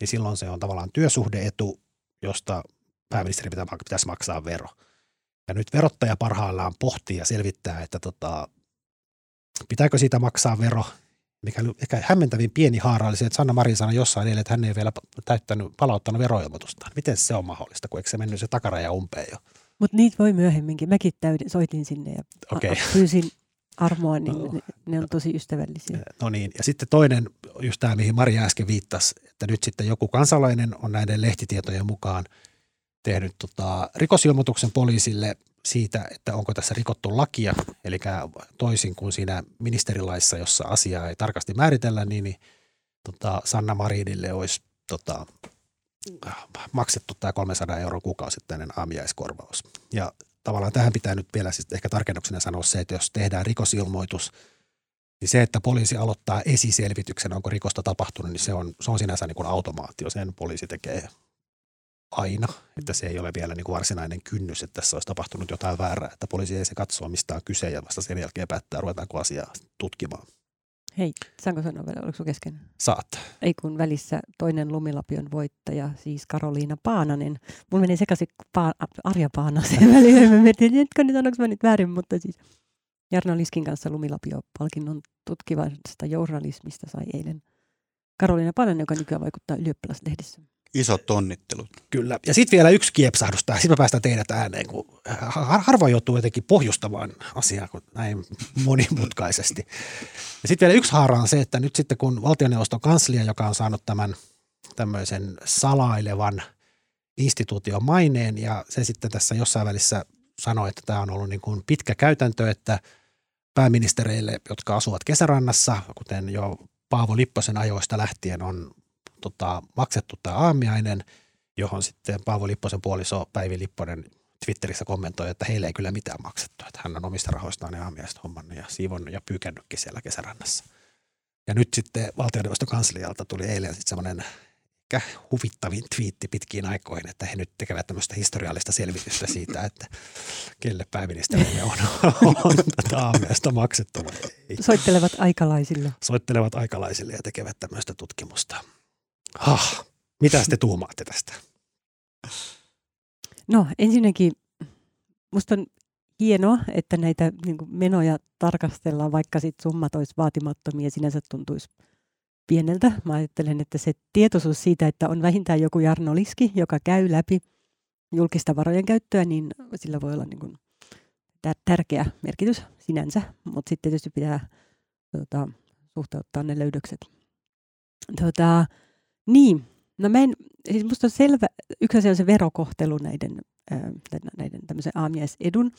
S1: niin silloin se on tavallaan työsuhdeetu, josta pääministeri pitäisi maksaa vero. Ja nyt verottaja parhaillaan pohtii ja selvittää, että tota, pitääkö siitä maksaa vero. Mikä oli ehkä hämmentävin pieni haara oli se, että Sanna Marin sanoi jossain eilen, että hän ei vielä täyttänyt, palauttanut veroilmoitustaan. Miten se on mahdollista, kun eikö se mennyt se takaraja umpeen jo?
S2: Mutta niitä voi myöhemminkin. Mäkin täyden, soitin sinne ja okay. pyysin armoa, niin
S1: No.
S2: ne, ne on tosi ystävällisiä.
S1: No niin, ja sitten toinen, just tämä mihin Maria äsken viittasi, että nyt sitten joku kansalainen on näiden lehtitietojen mukaan tehnyt tota, rikosilmoituksen poliisille siitä, että onko tässä rikottu lakia, eli toisin kuin siinä ministerilaissa, jossa asiaa ei tarkasti määritellä, niin, niin tota, Sanna Marinille olisi tota, maksettu tämä 300 euron kuukausittainen aamiaiskorvaus. Ja tavallaan tähän pitää nyt vielä siis ehkä tarkennuksena sanoa se, että jos tehdään rikosilmoitus, niin se, että poliisi aloittaa esiselvityksen, onko rikosta tapahtunut, niin se on, se on sinänsä niin kuin automaatio. Sen poliisi tekee aina, että se ei ole vielä niin kuin varsinainen kynnys, että tässä olisi tapahtunut jotain väärää. Että poliisi ei se katsoa, mistä on kyse ja vasta sen jälkeen päättää, ruvetaanko asiaa tutkimaan.
S2: Hei, saanko sanoa vielä, oliko kesken?
S1: Saat.
S2: Ei kun välissä toinen lumilapion voittaja, siis Karoliina Paananen. Mulla meni sekaisin pa- Arja Paanaseen väliin. Mä mietin, että etkö nyt sanoinko mä nyt väärin, mutta siis Jarno Liskin kanssa lumilapio-palkinnon tutkivasta journalismista sai eilen Karoliina Paananen, joka nykyään vaikuttaa ylioppilaslehdissä.
S3: Isot onnittelut.
S1: Kyllä. Ja sitten vielä yksi kiepsahdus. Sitten me päästään teidät ääneen, kun har- harvoin joutuu jotenkin pohjustamaan asiaa kun näin monimutkaisesti. Ja sitten vielä yksi haara on se, että nyt sitten kun valtioneuvoston kanslia, joka on saanut tämän tämmöisen salailevan instituution maineen, ja se sitten tässä jossain välissä sanoi, että tämä on ollut niin kuin pitkä käytäntö, että pääministereille, jotka asuvat kesärannassa, kuten jo Paavo Lipposen ajoista lähtien on tota, maksettu tämä aamiainen, johon sitten Paavo Lipposen puoliso Päivi Lipponen Twitterissä kommentoi, että heille ei kyllä mitään maksettu, että hän on omista rahoistaan ne aamiaiset hommannut ja siivonnut ja pyykännytkin siellä kesärannassa. Ja nyt sitten valtioneuvoston kanslialta tuli eilen sitten semmoinen ehkä huvittavin twiitti pitkiin aikoihin, että he nyt tekevät tämmöistä historiallista selvitystä siitä, että kelle pääministerille on, on tätä aamiaista maksettu ei.
S2: Soittelevat aikalaisille.
S1: Soittelevat aikalaisille ja tekevät tämmöistä tutkimusta. Hah, mitä te tuumaatte tästä?
S2: No ensinnäkin musta on hienoa, että näitä niin menoja tarkastellaan, vaikka sit summat olisi vaatimattomia sinänsä tuntuisi pieneltä. Mä ajattelen, että se tietoisuus siitä, että on vähintään joku Jarno Liski, joka käy läpi julkista varojen käyttöä, niin sillä voi olla niin kuin tär- tärkeä merkitys sinänsä, mutta sitten tietysti pitää tota, suhteuttaa ne löydökset. Tota, niin, no mä en, siis musta on selvä, yksi asia on se verokohtelu näiden, ää, näiden tämmöisen aamiaisedun,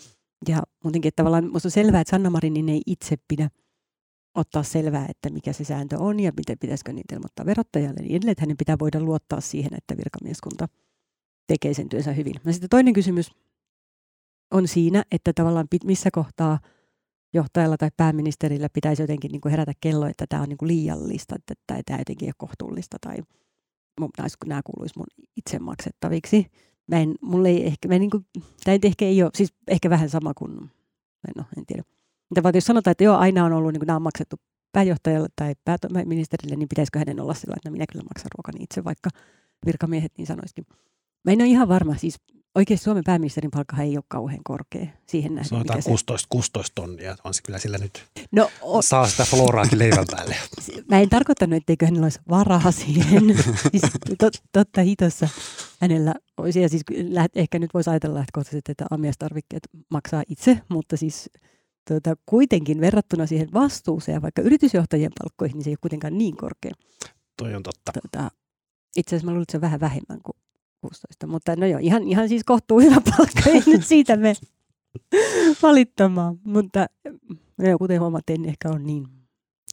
S2: ja muutenkin, että tavallaan musta on selvää, että Sanna Marinin ei itse pidä ottaa selvää, että mikä se sääntö on ja miten pitäisikö niitä ilmoittaa verottajalle, niin edelleen, että hänen pitää voida luottaa siihen, että virkamieskunta tekee sen työnsä hyvin. No sitten toinen kysymys on siinä, että tavallaan missä kohtaa johtajalla tai pääministerillä pitäisi jotenkin niin kuin herätä kello, että tämä on niin kuin liiallista, että tämä jotenkin ole kohtuullista tai nämä kuuluisi mun itse maksettaviksi. Mä en, mulle ei ehkä, mä en niin kuin, tämä ei ehkä ei ole, siis ehkä vähän sama kuin, no en tiedä. Mutta vaan jos sanotaan, että joo, aina on ollut, niin kuin nämä on maksettu pääjohtajalle tai pääministerille, niin pitäisikö hänen olla sillä, että no minä kyllä maksan ruokani itse, vaikka virkamiehet niin sanoisikin. Mä en ole ihan varma, siis oikeasti Suomen pääministerin palkka ei ole kauhean korkea siihen nähden.
S1: Sanotaan
S2: se-
S1: 16, 16 tonnia, on se kyllä sillä nyt.
S2: No, o,
S1: Saa sitä floraakin leivän päälle.
S2: mä en tarkoittanut, etteikö hänellä olisi varaa siihen. siis tot, totta hitossa hänellä olisi, ja siis ehkä nyt voisi ajatella lähtökohtaisesti, että aamiaistarvikkeet maksaa itse, mutta siis tuota, kuitenkin verrattuna siihen vastuuseen ja vaikka yritysjohtajien palkkoihin, niin se ei ole kuitenkaan niin korkea.
S1: Toi on totta.
S2: Tuota, itse asiassa mä luulen, että se on vähän vähemmän kuin 16, mutta no joo, ihan, ihan siis kohtuu hyvä palkka, ei nyt siitä me valittamaan, mutta no joo, kuten huomaatte, en ehkä ole niin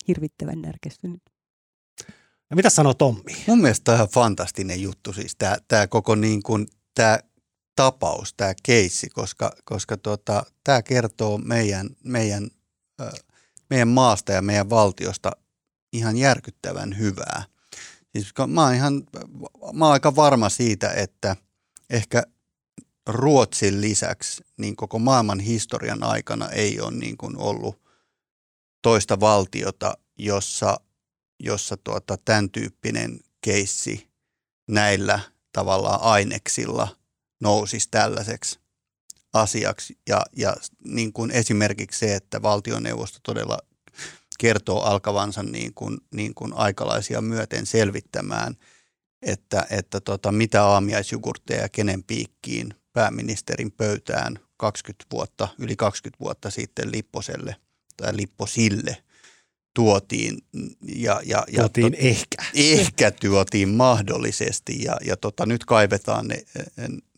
S2: hirvittävän närkästynyt.
S1: Ja mitä sanoo Tommi?
S3: Mun mielestä tämä on ihan fantastinen juttu, siis tämä, tämä koko niin kuin, tämä tapaus, tämä keissi, koska, koska tota, tämä kertoo meidän, meidän, meidän maasta ja meidän valtiosta ihan järkyttävän hyvää. Siis kun mä oon, ihan, mä oon aika varma siitä, että ehkä Ruotsin lisäksi niin koko maailman historian aikana ei ole niin kuin ollut toista valtiota, jossa, jossa tuota, tämän tyyppinen keissi näillä tavallaan aineksilla nousisi tällaiseksi asiaksi. Ja, ja niin kuin esimerkiksi se, että valtioneuvosto todella kertoo alkavansa niin kuin, niin kuin aikalaisia myöten selvittämään, että, että tota, mitä aamiaisjugurtteja ja kenen piikkiin pääministerin pöytään 20 vuotta, yli 20 vuotta sitten Lipposelle tai Lipposille tuotiin. Ja, ja, ja
S1: tuotiin to, ehkä.
S3: Ehkä tuotiin mahdollisesti ja, ja tota, nyt kaivetaan ne,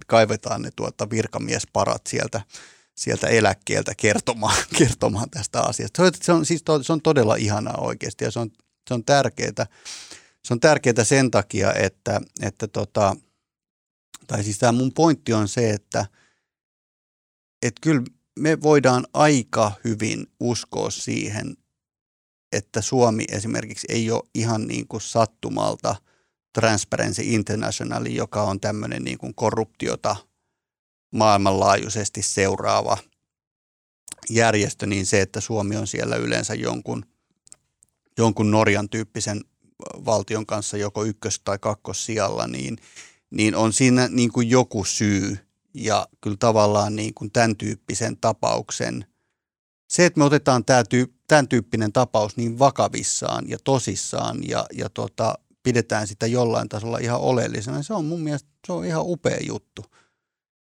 S3: kaivetaan ne tuota virkamiesparat sieltä, sieltä eläkkeeltä kertomaan, kertomaan tästä asiasta. Se on, siis to, se on todella ihanaa oikeasti ja se on, se on tärkeää. Se on tärkeää sen takia, että, että tota, tai siis tämä mun pointti on se, että, että kyllä me voidaan aika hyvin uskoa siihen, että Suomi esimerkiksi ei ole ihan niin kuin sattumalta Transparency International, joka on tämmöinen niin kuin korruptiota maailmanlaajuisesti seuraava järjestö, niin se, että Suomi on siellä yleensä jonkun, jonkun Norjan tyyppisen valtion kanssa joko ykkös- tai kakkossijalla, niin, niin on siinä niin kuin joku syy. Ja kyllä tavallaan niin kuin tämän tyyppisen tapauksen, se, että me otetaan tämä tyy, tämän tyyppinen tapaus niin vakavissaan ja tosissaan ja, ja tota, pidetään sitä jollain tasolla ihan oleellisena, se on mun mielestä se on ihan upea juttu.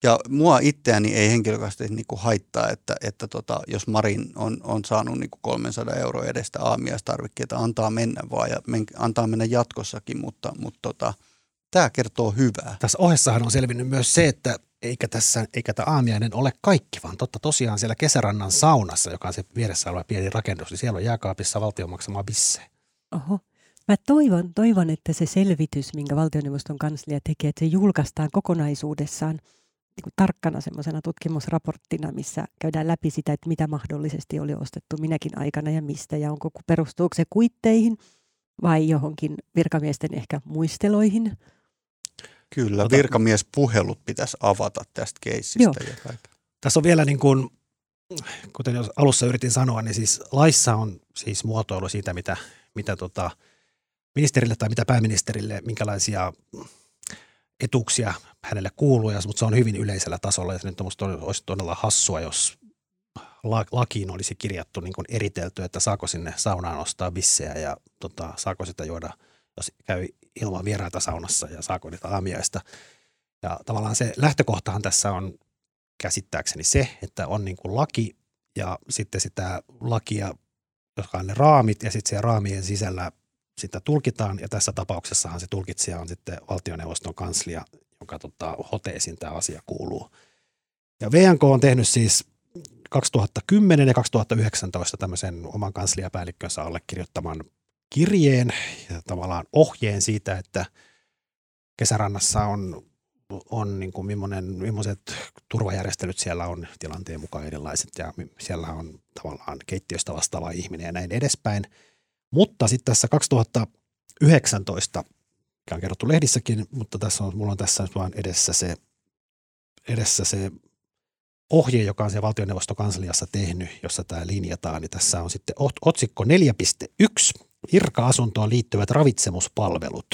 S3: Ja mua itseäni ei henkilökohtaisesti niin kuin haittaa, että, että tota, jos Marin on, on saanut niin kuin 300 euroa edestä aamiaistarvikkeita, antaa mennä vaan ja men, antaa mennä jatkossakin, mutta, mutta tota, tämä kertoo hyvää.
S1: Tässä ohessahan on selvinnyt myös se, että eikä, tässä, eikä tämä aamiainen ole kaikki, vaan totta tosiaan siellä kesärannan saunassa, joka on se vieressä oleva pieni rakennus, niin siellä on jääkaapissa valtion maksamaa bisse.
S2: Oho. Mä toivon, toivon, että se selvitys, minkä valtioneuvoston kanslia tekee, että se julkaistaan kokonaisuudessaan – niin tarkkana semmoisena tutkimusraporttina, missä käydään läpi sitä, että mitä mahdollisesti oli ostettu minäkin aikana ja mistä ja onko perustuuko se kuitteihin vai johonkin virkamiesten ehkä muisteloihin.
S3: Kyllä, Ota, virkamiespuhelut pitäisi avata tästä keissistä. Ja
S1: Tässä on vielä niin kuin, kuten jos alussa yritin sanoa, niin siis laissa on siis muotoilu siitä, mitä, mitä tota ministerille tai mitä pääministerille, minkälaisia etuuksia hänelle kuuluu, mutta se on hyvin yleisellä tasolla. Ja nyt olisi todella hassua, jos lakiin olisi kirjattu niin eritelty, että saako sinne saunaan ostaa bissejä ja tota, saako sitä juoda, jos käy ilman vieraita saunassa ja saako niitä aamiaista. Ja tavallaan se lähtökohtahan tässä on käsittääkseni se, että on niin kuin laki ja sitten sitä lakia, jotka on ne raamit ja sitten siellä raamien sisällä sitä tulkitaan ja tässä tapauksessahan se tulkitsija on sitten valtioneuvoston kanslia, joka tota, hoteesin tämä asia kuuluu. Ja VNK on tehnyt siis 2010 ja 2019 tämmöisen oman kansliapäällikkönsä allekirjoittaman kirjeen ja tavallaan ohjeen siitä, että kesärannassa on, on niin kuin millainen, millaiset turvajärjestelyt siellä on tilanteen mukaan erilaiset ja siellä on tavallaan keittiöstä vastaava ihminen ja näin edespäin – mutta sitten tässä 2019, mikä on kerrottu lehdissäkin, mutta tässä on, mulla on tässä vain edessä se, edessä se ohje, joka on se valtioneuvostokansliassa tehnyt, jossa tämä linjataan, niin tässä on sitten otsikko 4.1, virka-asuntoon liittyvät ravitsemuspalvelut.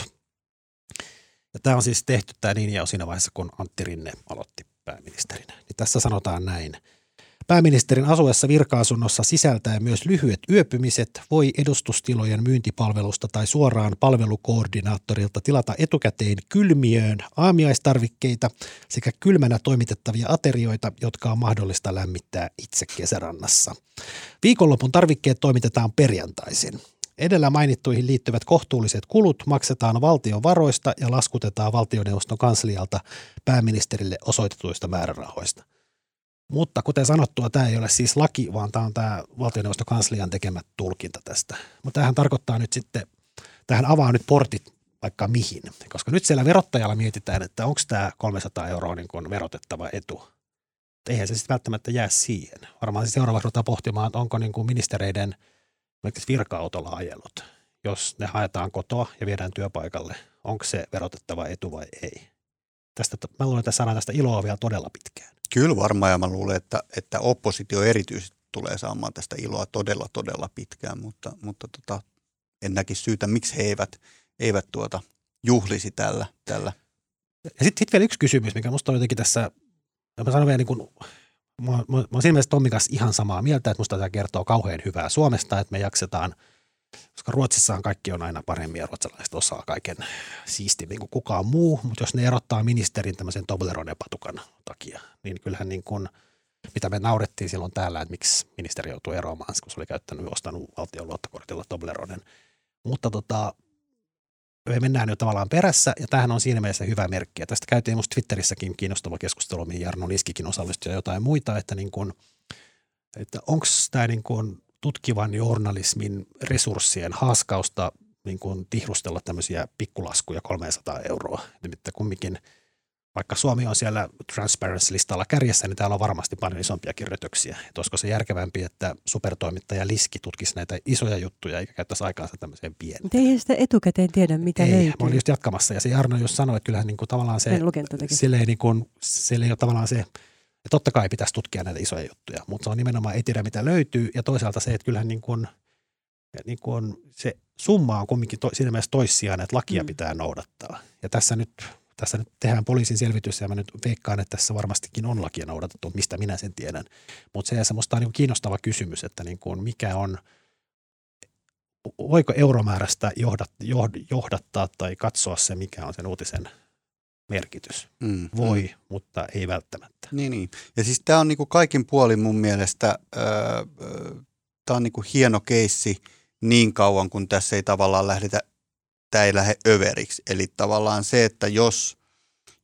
S1: Ja tämä on siis tehty tämä linjaus siinä vaiheessa, kun Antti Rinne aloitti pääministerinä. Niin tässä sanotaan näin – Pääministerin asuessa virka-asunnossa sisältää myös lyhyet yöpymiset voi edustustilojen myyntipalvelusta tai suoraan palvelukoordinaattorilta tilata etukäteen kylmiöön aamiaistarvikkeita sekä kylmänä toimitettavia aterioita, jotka on mahdollista lämmittää itse kesärannassa. Viikonlopun tarvikkeet toimitetaan perjantaisin. Edellä mainittuihin liittyvät kohtuulliset kulut maksetaan valtion varoista ja laskutetaan valtioneuvoston kanslialta pääministerille osoitetuista määrärahoista – mutta kuten sanottua, tämä ei ole siis laki, vaan tämä on tämä valtioneuvoston kanslian tekemä tulkinta tästä. Mutta tämähän tarkoittaa nyt sitten, tähän avaa nyt portit vaikka mihin. Koska nyt siellä verottajalla mietitään, että onko tämä 300 euroa niin kuin verotettava etu. Eihän se sitten välttämättä jää siihen. Varmaan siis seuraavaksi ruvetaan pohtimaan, että onko niin kuin ministereiden virka-autolla ajellut. Jos ne haetaan kotoa ja viedään työpaikalle, onko se verotettava etu vai ei. Tästä, mä luulen, että saadaan tästä iloa vielä todella pitkään.
S3: Kyllä varmaan ja mä luulen, että, että oppositio erityisesti tulee saamaan tästä iloa todella, todella pitkään, mutta, mutta tota, en näkisi syytä, miksi he eivät, eivät tuota, juhlisi tällä. tällä.
S1: Ja sitten sit vielä yksi kysymys, mikä musta on jotenkin tässä, mä sanon vielä niin kuin, mä, mä, mä olen siinä mielessä Tommi kanssa ihan samaa mieltä, että musta tämä kertoo kauhean hyvää Suomesta, että me jaksetaan koska Ruotsissahan kaikki on aina paremmin ja ruotsalaiset osaa kaiken siistimmin kuin kukaan muu, mutta jos ne erottaa ministerin tämmöisen Toblerone-patukan takia, niin kyllähän niin kuin, mitä me naurettiin silloin täällä, että miksi ministeri joutui eroamaan, kun se oli käyttänyt, ostanut valtion luottokortilla Tobleronen. Mutta tota, me mennään jo tavallaan perässä, ja tämähän on siinä mielessä hyvä merkki. Ja tästä käytiin minusta Twitterissäkin kiinnostava keskustelu, mihin Jarno Liskikin osallistui ja jotain muita, että, niin kuin, että onko tämä niin kuin tutkivan journalismin resurssien haaskausta niin kuin tihrustella tämmöisiä pikkulaskuja 300 euroa. Nimittäin kumminkin, vaikka Suomi on siellä Transparency-listalla kärjessä, niin täällä on varmasti paljon isompiakin rötöksiä. Että olisiko se järkevämpi, että supertoimittaja Liski tutkisi näitä isoja juttuja eikä käyttäisi aikaansa tämmöiseen pieneen.
S2: Mutta ei sitä etukäteen tiedä, mitä
S1: ei,
S2: löytyy.
S1: Mä olin just jatkamassa ja se Jarno just sanoi, että kyllähän niin kuin tavallaan se, sille ei, niin kuin, sille ei ole tavallaan se ja totta kai pitäisi tutkia näitä isoja juttuja, mutta se on nimenomaan ei tiedä mitä löytyy ja toisaalta se, että kyllähän niin kuin, niin kuin se summa on kumminkin to, siinä mielessä toissijaan, että lakia mm. pitää noudattaa. Ja tässä nyt, tässä nyt tehdään poliisin selvitys ja mä nyt veikkaan, että tässä varmastikin on lakia noudatettu, mistä minä sen tiedän. Mutta se semmoista on niin kiinnostava kysymys, että niin kuin mikä on, voiko euromäärästä johdat, johdattaa tai katsoa se, mikä on sen uutisen merkitys. Mm, Voi, mm. mutta ei välttämättä.
S3: Niin, niin. Ja siis tämä on niinku kaikin puolin mun mielestä, tämä on niinku hieno keissi niin kauan, kun tässä ei tavallaan lähdetä, tämä ei lähde överiksi. Eli tavallaan se, että jos,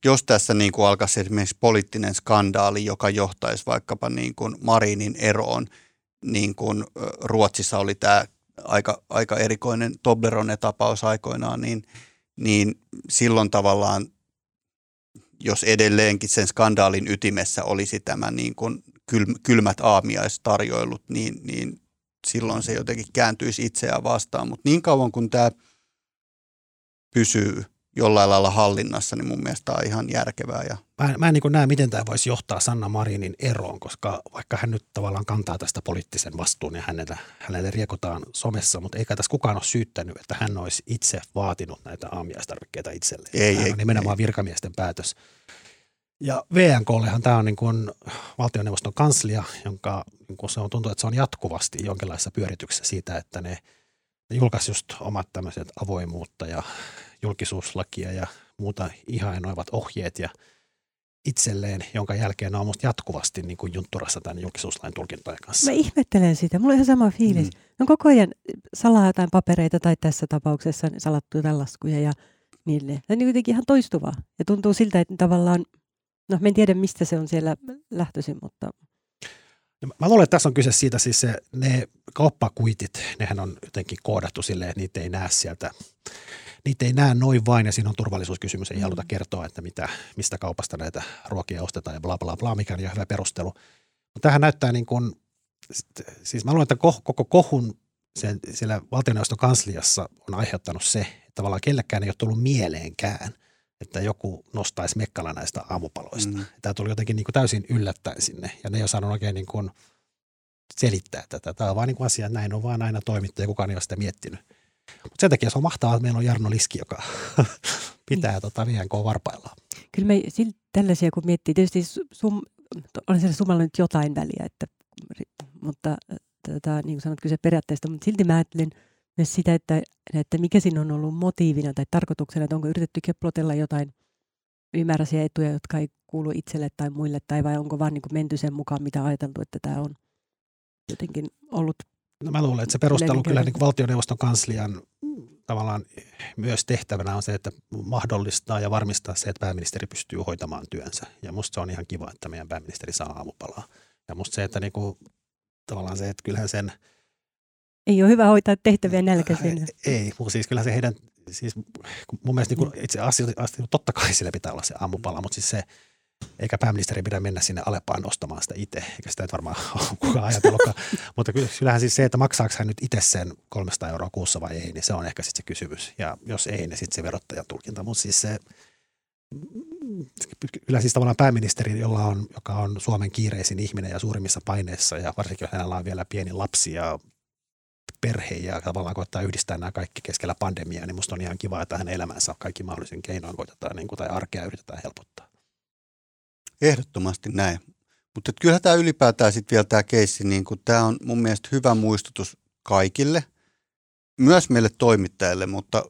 S3: jos tässä niin kuin alkaisi esimerkiksi poliittinen skandaali, joka johtaisi vaikkapa niin kuin Marinin eroon, niin kuin Ruotsissa oli tämä aika, aika erikoinen Toblerone-tapaus aikoinaan, niin, niin silloin tavallaan jos edelleenkin sen skandaalin ytimessä olisi tämä niin kuin kylmät aamiaistarjoilut, niin, niin silloin se jotenkin kääntyisi itseään vastaan. Mutta niin kauan kuin tämä pysyy jollain lailla hallinnassa, niin mun mielestä on ihan järkevää. Ja...
S1: Mä, mä en niin näe, miten tämä voisi johtaa Sanna Marinin eroon, koska vaikka hän nyt tavallaan kantaa tästä poliittisen vastuun ja hänelle, hänelle riekotaan somessa, mutta eikä tässä kukaan ole syyttänyt, että hän olisi itse vaatinut näitä aamiaistarvikkeita itselleen.
S3: Ei,
S1: Tämä
S3: ei,
S1: on nimenomaan ei. virkamiesten päätös. Ja VNKllehan tämä on niin kuin valtioneuvoston kanslia, jonka niin kuin se on tuntuu, että se on jatkuvasti jonkinlaisessa pyörityksessä siitä, että ne, ne julkaisi just omat tämmöiset avoimuutta ja julkisuuslakia ja muuta ihainoivat ohjeet ja itselleen, jonka jälkeen ne on musta jatkuvasti niin kuin juntturassa tämän julkisuuslain tulkintojen kanssa.
S2: Mä ihmettelen sitä. Mulla on ihan sama fiilis. Mm. No koko ajan salaa jotain papereita tai tässä tapauksessa salattuja laskuja ja niille. Se on niin kuitenkin ihan toistuvaa. Ja tuntuu siltä, että tavallaan, no mä en tiedä mistä se on siellä lähtöisin, mutta
S1: Mä luulen, että tässä on kyse siitä siis se, ne kauppakuitit, nehän on jotenkin koodattu silleen, että niitä ei näe sieltä niitä ei näe noin vain ja siinä on turvallisuuskysymys. Ei mm. haluta kertoa, että mitä, mistä kaupasta näitä ruokia ostetaan ja bla bla bla, mikä on ihan hyvä perustelu. Mutta tähän näyttää niin kuin, siis mä luulen, että koko kohun sen, siellä valtioneuvoston kansliassa on aiheuttanut se, että tavallaan kellekään ei ole tullut mieleenkään, että joku nostaisi mekkala näistä aamupaloista. Mm. Tämä tuli jotenkin niin kuin täysin yllättäen sinne ja ne ei osannut oikein niin kuin selittää tätä. Tämä on vaan niin kuin asia, että näin on vaan aina toimittu ja kukaan ei ole sitä miettinyt. Mutta sen takia se on mahtavaa, että meillä on Jarno Liski, joka pitää tota VNK varpaillaan.
S2: Kyllä me silti tällaisia, kun miettii, tietysti sum, on se summalla nyt jotain väliä, että, mutta tota, niin kuin sanot, kyse periaatteesta, mutta silti mä ajattelen myös sitä, että, että mikä siinä on ollut motiivina tai tarkoituksena, että onko yritetty keplotella jotain ylimääräisiä etuja, jotka ei kuulu itselle tai muille, tai vai onko vaan niin kuin menty sen mukaan, mitä ajateltu, että tämä on jotenkin ollut
S1: No mä luulen, että se perustelu kyllä niin kuin valtioneuvoston kanslian tavallaan myös tehtävänä on se, että mahdollistaa ja varmistaa se, että pääministeri pystyy hoitamaan työnsä. Ja musta se on ihan kiva, että meidän pääministeri saa aamupalaa. Ja musta se, että niin kuin, tavallaan se, että kyllähän sen...
S2: Ei ole hyvä hoitaa tehtäviä nälkäisenä.
S1: Ei, mutta siis kyllä se heidän, siis mun mielestä niin kuin itse asiassa, totta kai sille pitää olla se aamupala, mutta siis se, eikä pääministeri pidä mennä sinne Alepaan ostamaan sitä itse, eikä sitä et varmaan ole kukaan ajatellutkaan. Mutta kyllähän siis se, että maksaako hän nyt itse sen 300 euroa kuussa vai ei, niin se on ehkä sitten se kysymys. Ja jos ei, niin sitten se verottajan tulkinta. Mutta siis se, kyllä siis tavallaan pääministeri, jolla on, joka on Suomen kiireisin ihminen ja suurimmissa paineissa ja varsinkin jos hänellä on vielä pieni lapsi ja perhe ja tavallaan koittaa yhdistää nämä kaikki keskellä pandemiaa, niin musta on ihan kiva, että hänen elämänsä kaikki mahdollisen keinoin koitetaan niin kuin, tai arkea yritetään helpottaa.
S3: Ehdottomasti näin. Mutta kyllä tämä ylipäätään sitten vielä tämä keissi, niin tämä on mun mielestä hyvä muistutus kaikille, myös meille toimittajille, mutta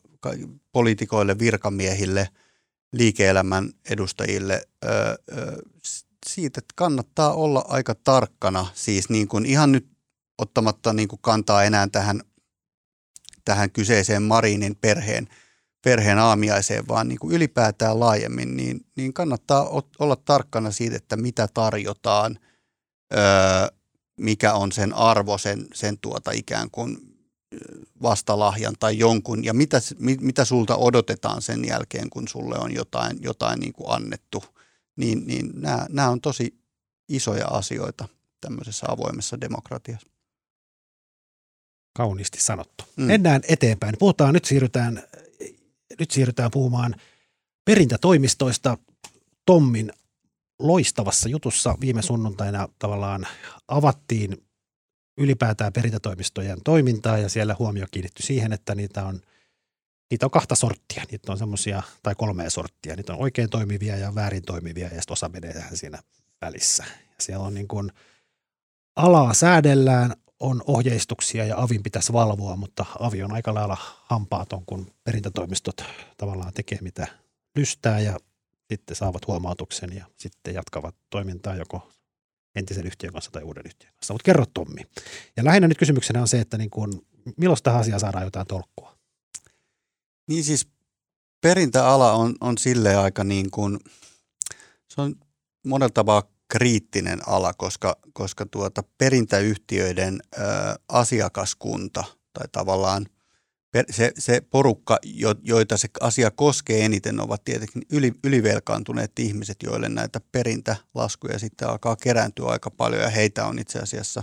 S3: poliitikoille, virkamiehille, liike-elämän edustajille siitä, että kannattaa olla aika tarkkana, siis niin kuin ihan nyt ottamatta niin kuin kantaa enää tähän, tähän kyseiseen Marinin perheen, perheen aamiaiseen, vaan niin kuin ylipäätään laajemmin, niin, niin kannattaa olla tarkkana siitä, että mitä tarjotaan, öö, mikä on sen arvo, sen, sen tuota ikään kuin vastalahjan tai jonkun, ja mitä, mitä sulta odotetaan sen jälkeen, kun sulle on jotain, jotain niin kuin annettu, niin, niin nämä, nämä on tosi isoja asioita tämmöisessä avoimessa demokratiassa.
S1: Kauniisti sanottu. Mm. Mennään eteenpäin. Puhutaan, nyt siirrytään, nyt siirrytään puhumaan perintätoimistoista. Tommin loistavassa jutussa viime sunnuntaina tavallaan avattiin ylipäätään perintätoimistojen toimintaa ja siellä huomio kiinnittyi siihen, että niitä on, niitä on kahta sorttia. Niitä on semmoisia, tai kolmea sorttia. Niitä on oikein toimivia ja väärin toimivia ja sitten osa menee siinä välissä. Ja siellä on niin kuin alaa säädellään, on ohjeistuksia ja avin pitäisi valvoa, mutta avi on aika lailla hampaaton, kun perintätoimistot tavallaan tekee mitä lystää ja sitten saavat huomautuksen ja sitten jatkavat toimintaa joko entisen yhtiön kanssa tai uuden yhtiön kanssa. Mutta kerro Tommi. Ja lähinnä nyt kysymyksenä on se, että niin kun, milloin tähän asiaan saadaan jotain tolkkua?
S3: Niin siis perintäala on, on sille aika niin kuin, se on monella tavalla kriittinen ala, koska, koska tuota perintäyhtiöiden ö, asiakaskunta tai tavallaan – se, se porukka, jo, joita se asia koskee eniten, ovat tietenkin yli, ylivelkaantuneet ihmiset, joille näitä perintälaskuja sitten alkaa kerääntyä aika paljon ja heitä on itse asiassa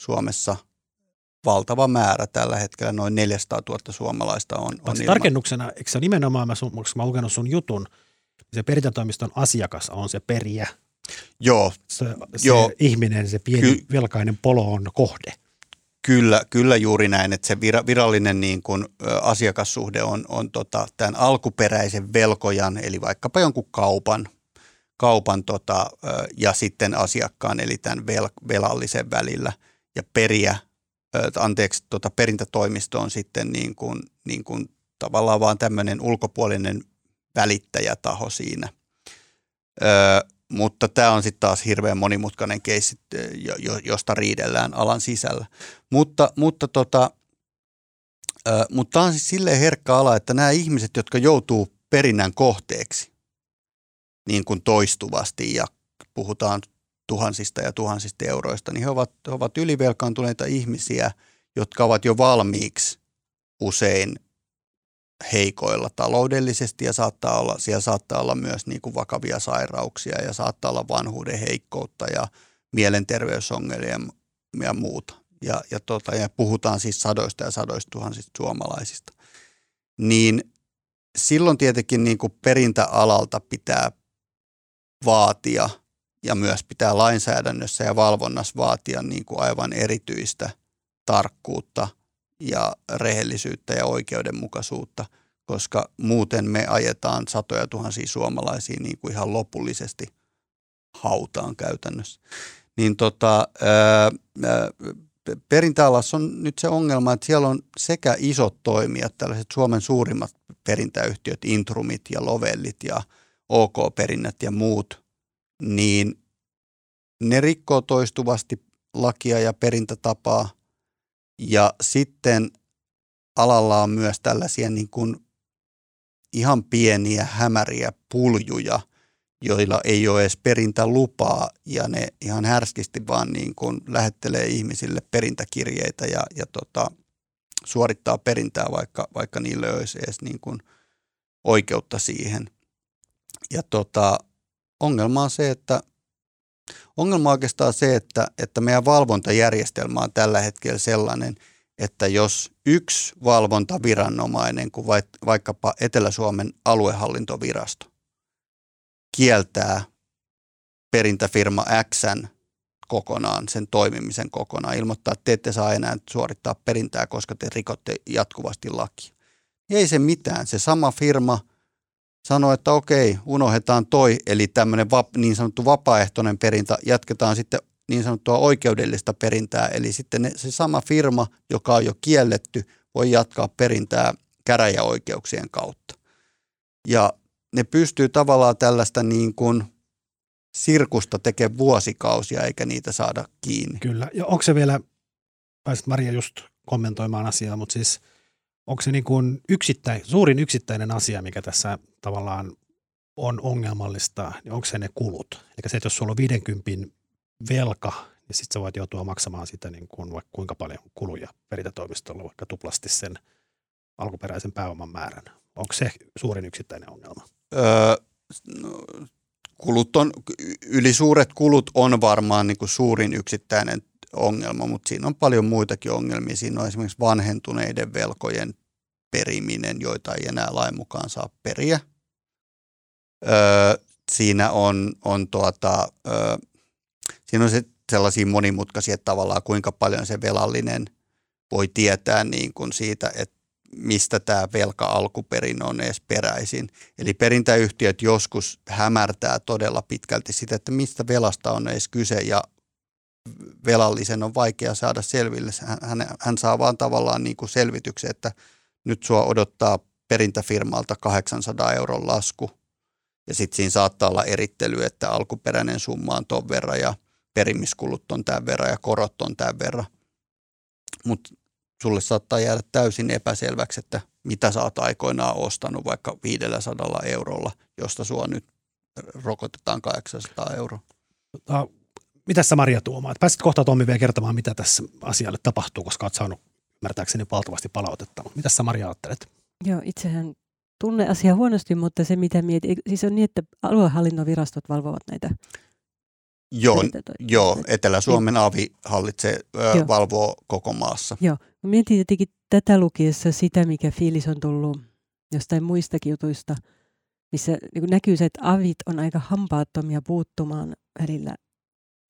S3: Suomessa valtava määrä tällä hetkellä, noin 400 000 suomalaista on. on
S1: ilman. Tarkennuksena, eikö se nimenomaan, mä, sun, mä lukenut sun jutun, se perintätoimiston asiakas on se periä.
S3: Joo.
S1: Se, se Joo. ihminen, se pieni Ky- velkainen polo on kohde.
S3: Kyllä, kyllä juuri näin, että se virallinen niin kuin, asiakassuhde on, on tota, tämän alkuperäisen velkojan, eli vaikkapa jonkun kaupan, kaupan tota, ja sitten asiakkaan, eli tämän vel, velallisen välillä. Ja periä, anteeksi, tota, perintätoimisto on sitten niin kuin, niin kuin, tavallaan vaan tämmöinen ulkopuolinen välittäjätaho siinä. Mutta tämä on sitten taas hirveän monimutkainen keissi, josta riidellään alan sisällä. Mutta, mutta tota, mutta tämä on siis silleen herkkä ala, että nämä ihmiset, jotka joutuu perinnän kohteeksi niin kuin toistuvasti ja puhutaan tuhansista ja tuhansista euroista, niin he ovat, he ovat ylivelkaantuneita ihmisiä, jotka ovat jo valmiiksi usein heikoilla taloudellisesti ja saattaa olla, siellä saattaa olla myös niin kuin vakavia sairauksia ja saattaa olla vanhuuden heikkoutta ja mielenterveysongelmia ja muuta. Ja, ja, tota, ja puhutaan siis sadoista ja sadoista tuhansista suomalaisista. Niin silloin tietenkin niin kuin perintäalalta pitää vaatia ja myös pitää lainsäädännössä ja valvonnassa vaatia niin kuin aivan erityistä tarkkuutta – ja rehellisyyttä ja oikeudenmukaisuutta, koska muuten me ajetaan satoja tuhansia suomalaisia niin kuin ihan lopullisesti hautaan käytännössä. Niin tota, perintäalassa on nyt se ongelma, että siellä on sekä isot toimijat, tällaiset Suomen suurimmat perintäyhtiöt, Intrumit ja Lovellit ja OK-perinnät ja muut, niin ne rikkoo toistuvasti lakia ja perintätapaa – ja sitten alalla on myös tällaisia niin kuin ihan pieniä hämäriä puljuja, joilla ei ole edes perintälupaa ja ne ihan härskisti vaan niin kuin lähettelee ihmisille perintäkirjeitä ja, ja tota, suorittaa perintää, vaikka, vaikka niille olisi edes niin kuin oikeutta siihen. Ja tota, ongelma on se, että Ongelma on oikeastaan se, että, että meidän valvontajärjestelmä on tällä hetkellä sellainen, että jos yksi valvontaviranomainen, kuin vaikkapa Etelä-Suomen aluehallintovirasto, kieltää perintäfirma Xn kokonaan, sen toimimisen kokonaan, ilmoittaa, että te ette saa enää suorittaa perintää, koska te rikotte jatkuvasti lakia. Ei se mitään. Se sama firma – sanoi, että okei, unohdetaan toi, eli tämmöinen vap, niin sanottu vapaaehtoinen perintä, jatketaan sitten niin sanottua oikeudellista perintää, eli sitten ne, se sama firma, joka on jo kielletty, voi jatkaa perintää käräjäoikeuksien kautta. Ja ne pystyy tavallaan tällaista niin kuin sirkusta tekemään vuosikausia eikä niitä saada kiinni.
S1: Kyllä. Ja onko se vielä, pääsit Maria just kommentoimaan asiaa, mutta siis onko se niin kuin yksittäin, suurin yksittäinen asia, mikä tässä tavallaan on ongelmallista, niin onko se ne kulut? Eli se, että jos sulla on 50 velka, niin sitten sä voit joutua maksamaan sitä niin kuin vaikka kuinka paljon kuluja perintätoimistolla, vaikka tuplasti sen alkuperäisen pääoman määrän. Onko se suurin yksittäinen ongelma?
S3: Öö, no, kulut on, ylisuuret kulut on varmaan niin kuin suurin yksittäinen ongelma, mutta siinä on paljon muitakin ongelmia. Siinä on esimerkiksi vanhentuneiden velkojen periminen, joita ei enää lain mukaan saa periä. Öö, siinä on, on tuota, öö, siinä on se sellaisia monimutkaisia tavallaan, kuinka paljon se velallinen voi tietää niin kuin siitä, että mistä tämä velka alkuperin on edes peräisin. Eli perintäyhtiöt joskus hämärtää todella pitkälti sitä, että mistä velasta on edes kyse ja velallisen on vaikea saada selville. Hän, hän saa vaan tavallaan niin kuin selvityksen, että nyt sua odottaa perintäfirmalta 800 euron lasku ja sitten siinä saattaa olla erittely, että alkuperäinen summa on ton verran ja perimiskulut on tämän verran ja korot on tämän verran. Mutta sulle saattaa jäädä täysin epäselväksi, että mitä sä oot aikoinaan ostanut vaikka 500 eurolla, josta sua nyt rokotetaan 800 euroa.
S1: No, mitä sä Maria tuomaan? Pääsit kohta Tommi vielä kertomaan, mitä tässä asialle tapahtuu, koska oot saanut ymmärtääkseni valtavasti palautetta. Mitä sä Maria ajattelet?
S2: Joo, itsehän tunne asia huonosti, mutta se mitä mietin, siis on niin, että aluehallinnon virastot valvovat näitä
S3: Joo, joo Etelä-Suomen avi hallitsee, ö, valvoo koko maassa.
S2: Joo, mietin jotenkin tätä lukiessa sitä, mikä fiilis on tullut jostain muistakin jutuista, missä niin näkyy se, että avit on aika hampaattomia puuttumaan välillä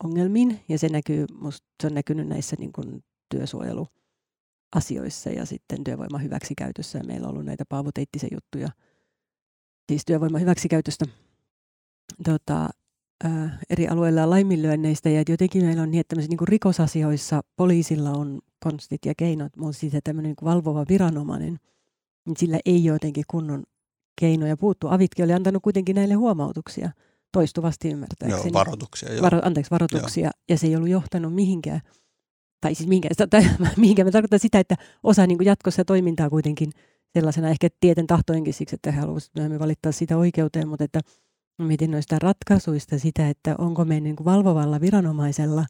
S2: ongelmiin, ja se näkyy, musta se on näkynyt näissä niin kuin työsuojeluasioissa ja sitten työvoiman hyväksikäytössä, ja meillä on ollut näitä Paavo Teittisen juttuja, siis työvoiman hyväksikäytöstä. Tota, ää, eri alueilla laiminlyönneistä ja jotenkin meillä on niin, että niin kuin rikosasioissa poliisilla on konstit ja keinot, mutta siis tämmöinen niin valvova viranomainen, niin sillä ei jotenkin kunnon keinoja puuttua. Avitkin oli antanut kuitenkin näille huomautuksia toistuvasti ymmärtääkseni.
S3: Joo, varoituksia. Joo.
S2: Varo, anteeksi, varoituksia. Joo. Ja se ei ollut johtanut mihinkään. Tai siis mihinkään, tai, mihinkään. Me tarkoitan sitä, että osa niin jatkossa toimintaa kuitenkin sellaisena ehkä tieten tahtoinkin siksi, että he haluaisivat valittaa sitä oikeuteen, mutta että mietin noista ratkaisuista sitä, että onko meidän niin kuin valvovalla viranomaisella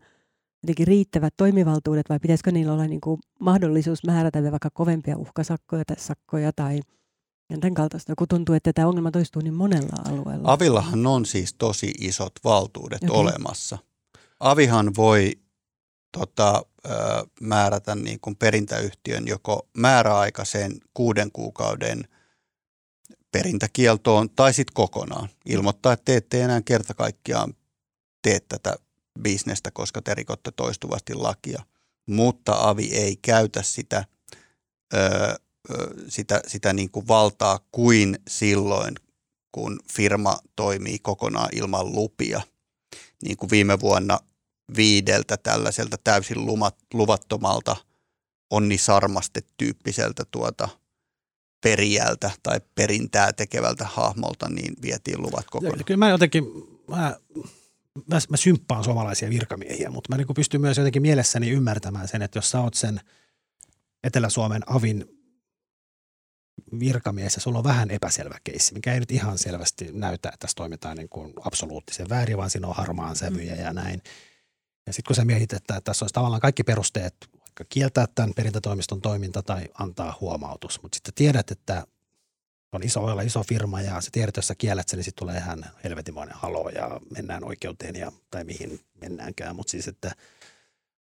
S2: jotenkin riittävät toimivaltuudet vai pitäisikö niillä olla niin kuin mahdollisuus määrätä vaikka kovempia uhkasakkoja tai sakkoja tai tämän kaltaista, kun tuntuu, että tämä ongelma toistuu niin monella alueella.
S3: Avillahan on siis tosi isot valtuudet okay. olemassa. Avihan voi tota, määrätä niin kuin perintäyhtiön joko määräaikaisen kuuden kuukauden perintäkieltoon tai sitten kokonaan. Ilmoittaa, että te ette enää kerta kaikkiaan tee tätä bisnestä, koska te rikotte toistuvasti lakia. Mutta avi ei käytä sitä, ö, sitä, sitä niin kuin valtaa kuin silloin, kun firma toimii kokonaan ilman lupia. Niin kuin viime vuonna viideltä tällaiselta täysin lumat, luvattomalta Onni Sarmaste-tyyppiseltä tuota – perijältä tai perintää tekevältä hahmolta, niin vietiin luvat kokonaan. Ja,
S1: kyllä mä jotenkin, mä, mä, mä symppaan suomalaisia virkamiehiä, mutta mä niin pystyn myös jotenkin mielessäni ymmärtämään sen, että jos sä oot sen Etelä-Suomen avin virkamies ja sulla on vähän epäselvä keissi, mikä ei nyt ihan selvästi näytä, että tässä toimitaan niin kuin absoluuttisen väärin, vaan siinä on harmaan sävyjä mm. ja näin. Ja sitten kun sä mietit, että tässä olisi tavallaan kaikki perusteet kieltää tämän perintätoimiston toiminta tai antaa huomautus. Mutta sitten tiedät, että on iso olla iso firma ja sä tiedät, jos sä kiellät sen, niin sitten tulee ihan helvetimoinen halo ja mennään oikeuteen ja, tai mihin mennäänkään. Mutta siis, että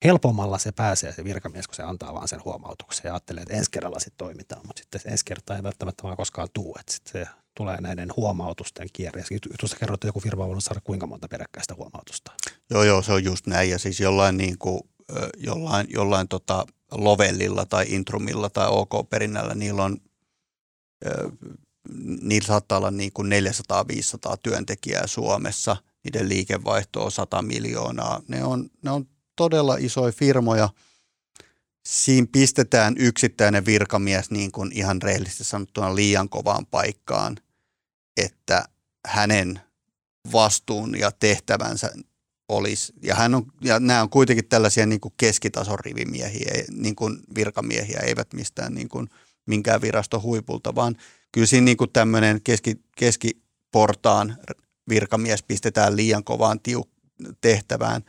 S1: helpommalla se pääsee se virkamies, kun se antaa vaan sen huomautuksen ja ajattelee, että ensi kerralla sitten toimitaan. Mutta sitten ensi kertaa ei välttämättä vaan koskaan tuu, että sitten se tulee näiden huomautusten kierre. Tuossa kerroit, että joku firma on saada kuinka monta peräkkäistä huomautusta.
S3: Joo, joo, se on just näin. Ja siis jollain niin kuin jollain, jollain tota Lovellilla tai Intrumilla tai OK-perinnällä, niillä on niillä saattaa olla niin kuin 400-500 työntekijää Suomessa, niiden liikevaihto on 100 miljoonaa. Ne on, ne on todella isoja firmoja siinä pistetään yksittäinen virkamies niin kuin ihan rehellisesti sanottuna liian kovaan paikkaan, että hänen vastuun ja tehtävänsä olisi, ja, hän on, ja nämä on kuitenkin tällaisia niin kuin keskitason rivimiehiä, niin kuin virkamiehiä, eivät mistään niin kuin minkään viraston huipulta, vaan kyllä siinä niin kuin tämmöinen keski, keskiportaan virkamies pistetään liian kovaan tiuk- tehtävään.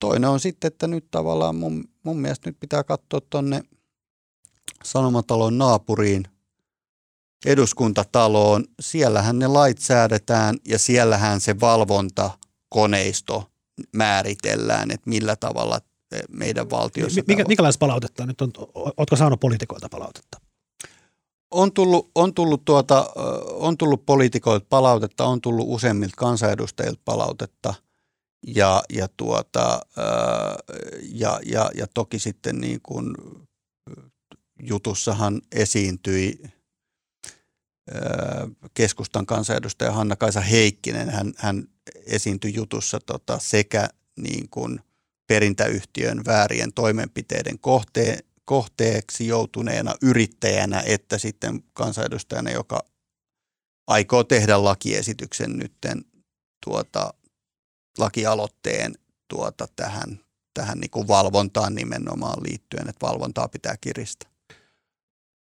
S3: Toinen on sitten, että nyt tavallaan mun, mun mielestä nyt pitää katsoa tuonne Sanomatalon naapuriin, eduskuntataloon. Siellähän ne lait säädetään ja siellähän se valvontakoneisto määritellään, että millä tavalla meidän valtiossa.
S1: Mikä, minkälaista palautetta nyt on? Oletko saanut poliitikoilta palautetta?
S3: On tullut, on, tullut tuota, on tullut poliitikoilta palautetta, on tullut useimmilta kansanedustajilta palautetta ja, ja, tuota, ja, ja, ja toki sitten niin kuin jutussahan esiintyi keskustan kansanedustaja Hanna-Kaisa Heikkinen. Hän, hän esiintyi jutussa tota, sekä niin kuin perintäyhtiön väärien toimenpiteiden kohteen, kohteeksi joutuneena yrittäjänä, että sitten kansanedustajana, joka aikoo tehdä lakiesityksen nytten tuota, lakialoitteen tuota, tähän, tähän niin kuin valvontaan nimenomaan liittyen, että valvontaa pitää kiristää.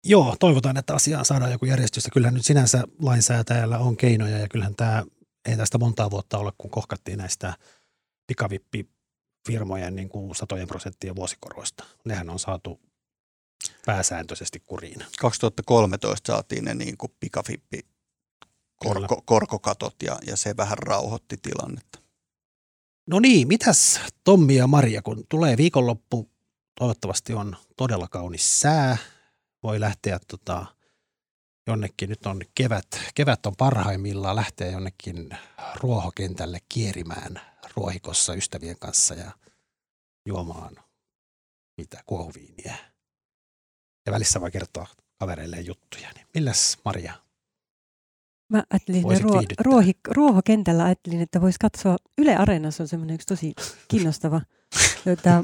S1: Joo, toivotaan, että asiaan saadaan joku järjestys. Kyllähän nyt sinänsä lainsäätäjällä on keinoja ja kyllähän tämä, ei tästä montaa vuotta ole, kun kohkattiin näistä pikavippifirmojen niin kuin satojen prosenttien vuosikoroista. Nehän on saatu pääsääntöisesti kuriin.
S3: 2013 saatiin ne niin kuin pikavippi korko, korkokatot ja, ja se vähän rauhoitti tilannetta.
S1: No niin, mitäs Tommi ja Maria, kun tulee viikonloppu, toivottavasti on todella kaunis sää, voi lähteä tota, jonnekin, nyt on kevät, kevät on parhaimmillaan, lähteä jonnekin ruohokentälle kierimään ruohikossa ystävien kanssa ja juomaan mitä kuohuviiniä ja välissä voi kertoa kavereille juttuja. Niin milläs Maria?
S2: Mä ajattelin, että ruo- ruohi, ruohokentällä ajattelin, että voisi katsoa, Yle Areenassa on semmoinen yksi tosi kiinnostava jota,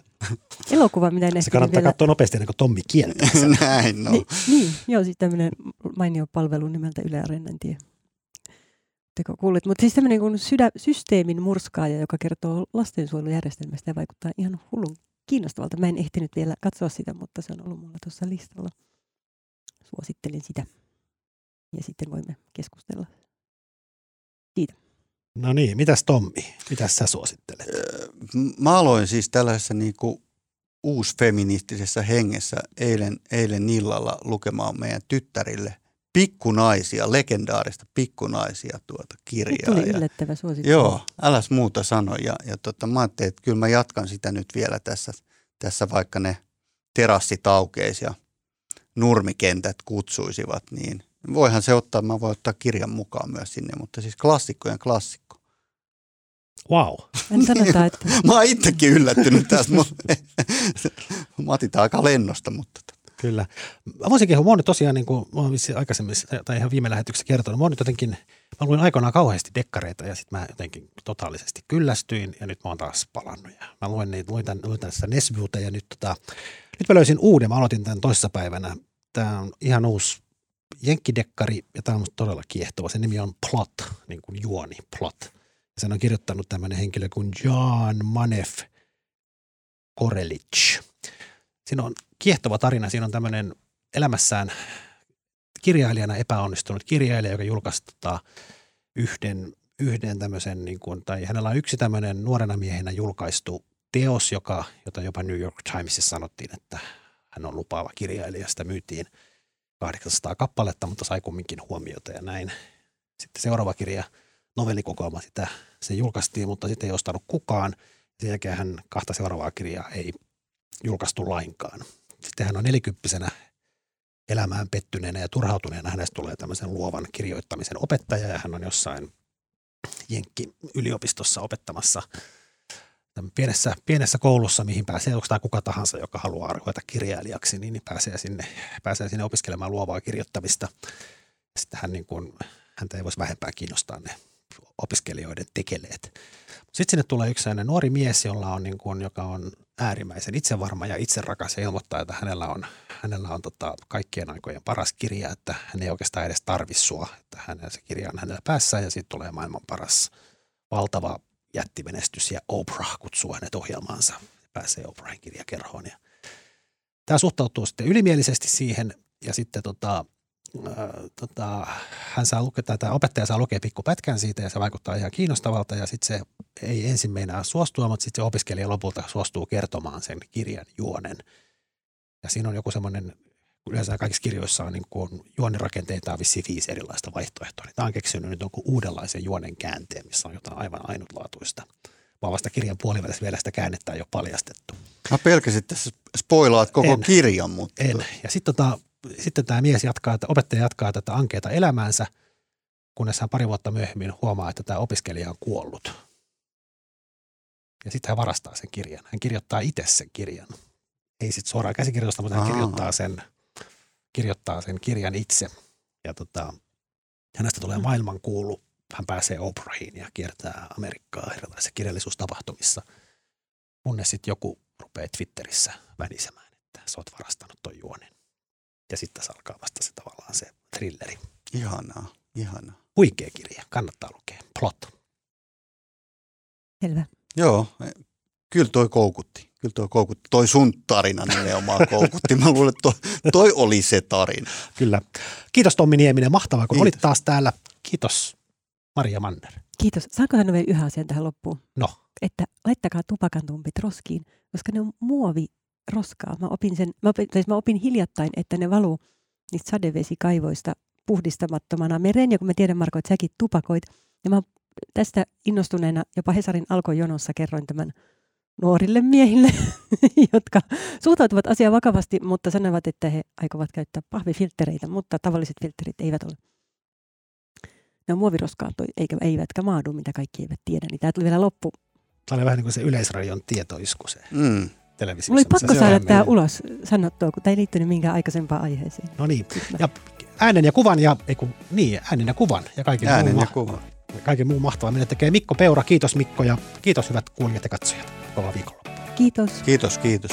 S2: elokuva, mitä en
S1: Se kannattaa vielä... katsoa nopeasti ennen kuin Tommi kieltää
S3: Näin, no.
S2: Ni, niin, joo, siis tämmöinen mainio palvelu nimeltä Yle Areena, en tiedä. Teko kuulit. Mutta siis tämmöinen kuin sydä, systeemin murskaaja, joka kertoo lastensuojelujärjestelmästä ja vaikuttaa ihan hullun kiinnostavalta. Mä en ehtinyt vielä katsoa sitä, mutta se on ollut mulla tuossa listalla. Suosittelen sitä. Ja sitten voimme keskustella siitä.
S1: No niin, mitäs Tommi, mitäs sä suosittelet?
S3: Mä aloin siis tällaisessa niin kuin uusfeministisessä hengessä eilen, eilen illalla lukemaan meidän tyttärille pikkunaisia, legendaarista pikkunaisia tuota kirjaa.
S2: Nyt tuli yllättävä suosittelu.
S3: Joo, äläs muuta sano. Ja, ja tota, mä ajattelin, että kyllä mä jatkan sitä nyt vielä tässä, tässä vaikka ne terassit aukeisi ja nurmikentät kutsuisivat, niin voihan se ottaa, mä voin ottaa kirjan mukaan myös sinne, mutta siis klassikkojen klassikko.
S1: Wow.
S2: En sanota, että...
S3: mä oon itsekin yllättynyt tästä. mä otin aika lennosta, mutta... Tota.
S1: Kyllä. Mä voisin kehua, mä oon tosiaan, niin kuin mä oon aikaisemmin tai ihan viime lähetyksessä kertonut, mä oon nyt jotenkin, mä luin aikoinaan kauheasti dekkareita ja sitten mä jotenkin totaalisesti kyllästyin ja nyt mä oon taas palannut. Ja mä luin, niitä, luin, tämän, luin tästä Nesbyuta ja nyt, tota, nyt mä löysin uuden, mä aloitin tämän toisessa päivänä. Tämä on ihan uusi jenkkidekkari ja tämä on todella kiehtova. Se nimi on Plot, niin kuin juoni, Plot. Ja sen on kirjoittanut tämmöinen henkilö kuin John Manef Korelic. Siinä on kiehtova tarina. Siinä on tämmöinen elämässään kirjailijana epäonnistunut kirjailija, joka julkaisi tota yhden, yhden tämmöisen, niin kuin, tai hänellä on yksi tämmöinen nuorena miehenä julkaistu teos, joka, jota jopa New York Timesissa sanottiin, että hän on lupaava kirjailija. Sitä myytiin – 800 kappaletta, mutta sai kumminkin huomiota ja näin. Sitten seuraava kirja, novellikokoelma, sitä se julkaistiin, mutta sitten ei ostanut kukaan. Sen jälkeen hän kahta seuraavaa kirjaa ei julkaistu lainkaan. Sitten hän on nelikymppisenä elämään pettyneenä ja turhautuneena hänestä tulee tämmöisen luovan kirjoittamisen opettaja ja hän on jossain Jenkki yliopistossa opettamassa – pienessä, pienessä koulussa, mihin pääsee, tämä kuka tahansa, joka haluaa ruveta kirjailijaksi, niin, niin pääsee, sinne, pääsee sinne opiskelemaan luovaa kirjoittamista. Sitten hän niin kuin, häntä ei voisi vähempää kiinnostaa ne opiskelijoiden tekeleet. Sitten sinne tulee yksi nuori mies, jolla on, niin kuin, joka on äärimmäisen itsevarma ja itserakas ja ilmoittaa, että hänellä on, hänellä on tota kaikkien aikojen paras kirja, että hän ei oikeastaan edes tarvi sua, että hänellä se kirja on hänellä päässä ja sitten tulee maailman paras valtava jättimenestys ja Oprah kutsuu hänet ohjelmaansa. Pääsee Oprahin kirjakerhoon ja tämä suhtautuu sitten ylimielisesti siihen ja sitten tota, tota, hän saa lukea, tämä opettaja saa lukea pikkupätkän siitä ja se vaikuttaa ihan kiinnostavalta ja sitten se ei ensin meinaa suostua, mutta sitten se opiskelija lopulta suostuu kertomaan sen kirjan juonen. Ja siinä on joku semmoinen, yleensä kaikissa kirjoissa on niin kuin juonirakenteita on vissiin viisi erilaista vaihtoehtoa. Niin tämä on keksinyt nyt jonkun uudenlaisen juonen käänteen, missä on jotain aivan ainutlaatuista. Vaan vasta kirjan puolivälissä vielä sitä käännettä jo paljastettu.
S3: Mä pelkäsin, että spoilaat koko
S1: en,
S3: kirjan, mutta...
S1: En. Ja sitten tota, sitten tämä mies jatkaa, että opettaja jatkaa tätä ankeita elämäänsä, kunnes hän pari vuotta myöhemmin huomaa, että tämä opiskelija on kuollut. Ja sitten hän varastaa sen kirjan. Hän kirjoittaa itse sen kirjan. Ei sitten suoraan käsikirjoitusta, mutta hän kirjoittaa sen, kirjoittaa sen kirjan itse. Ja tota, hänestä tulee maailmankuulu. Hän pääsee Oprahiin ja kiertää Amerikkaa erilaisissa kirjallisuustapahtumissa. Kunnes sitten joku rupeaa Twitterissä vänisemään, että sä oot varastanut ton juonen. Ja sitten tässä alkaa vasta se tavallaan se thrilleri.
S3: Ihanaa, ihanaa.
S1: Huikea kirja, kannattaa lukea. Plot.
S2: Selvä.
S3: Joo, kyllä toi koukutti. Kyllä toi koukutti. Toi sun tarina nimenomaan koukutti. Mä luulen, että toi, toi oli se tarina.
S1: Kyllä. Kiitos Tommi Nieminen. Mahtavaa, kun Kiitos. olit taas täällä. Kiitos Maria Manner.
S2: Kiitos. Saanko sanoa vielä yhden asian tähän loppuun?
S1: No.
S2: Että laittakaa tupakantumpit roskiin, koska ne on muovi roskaa. Mä opin, sen, mä opin, siis mä opin hiljattain, että ne valuu niistä sadevesikaivoista puhdistamattomana mereen. Ja kun mä tiedän, Marko, että säkin tupakoit. Ja mä tästä innostuneena jopa Hesarin alkojonossa kerroin tämän nuorille miehille, jotka suhtautuvat asiaan vakavasti, mutta sanovat, että he aikovat käyttää pahvifilttereitä, mutta tavalliset filterit eivät ole. Ne on muoviroskaa, eikä, eivätkä maadu, mitä kaikki eivät tiedä. Niin tämä tuli vielä loppu.
S1: Tämä oli vähän niin kuin se yleisradion tietoisku se.
S3: Mm
S1: televisiossa.
S2: Mulla oli pakko saada tämä ulos sanottua, kun tämä ei liittynyt minkään aikaisempaan aiheeseen.
S1: No niin, ja äänen ja kuvan ja, ei kun, niin, äänen ja kuvan ja kaiken
S3: äänen
S1: muun,
S3: ja kuvan.
S1: Kaiken muun mahtavaa. Meille tekee Mikko Peura. Kiitos Mikko ja kiitos hyvät kuulijat ja katsojat. Kova viikonloppu.
S2: Kiitos.
S3: Kiitos, kiitos.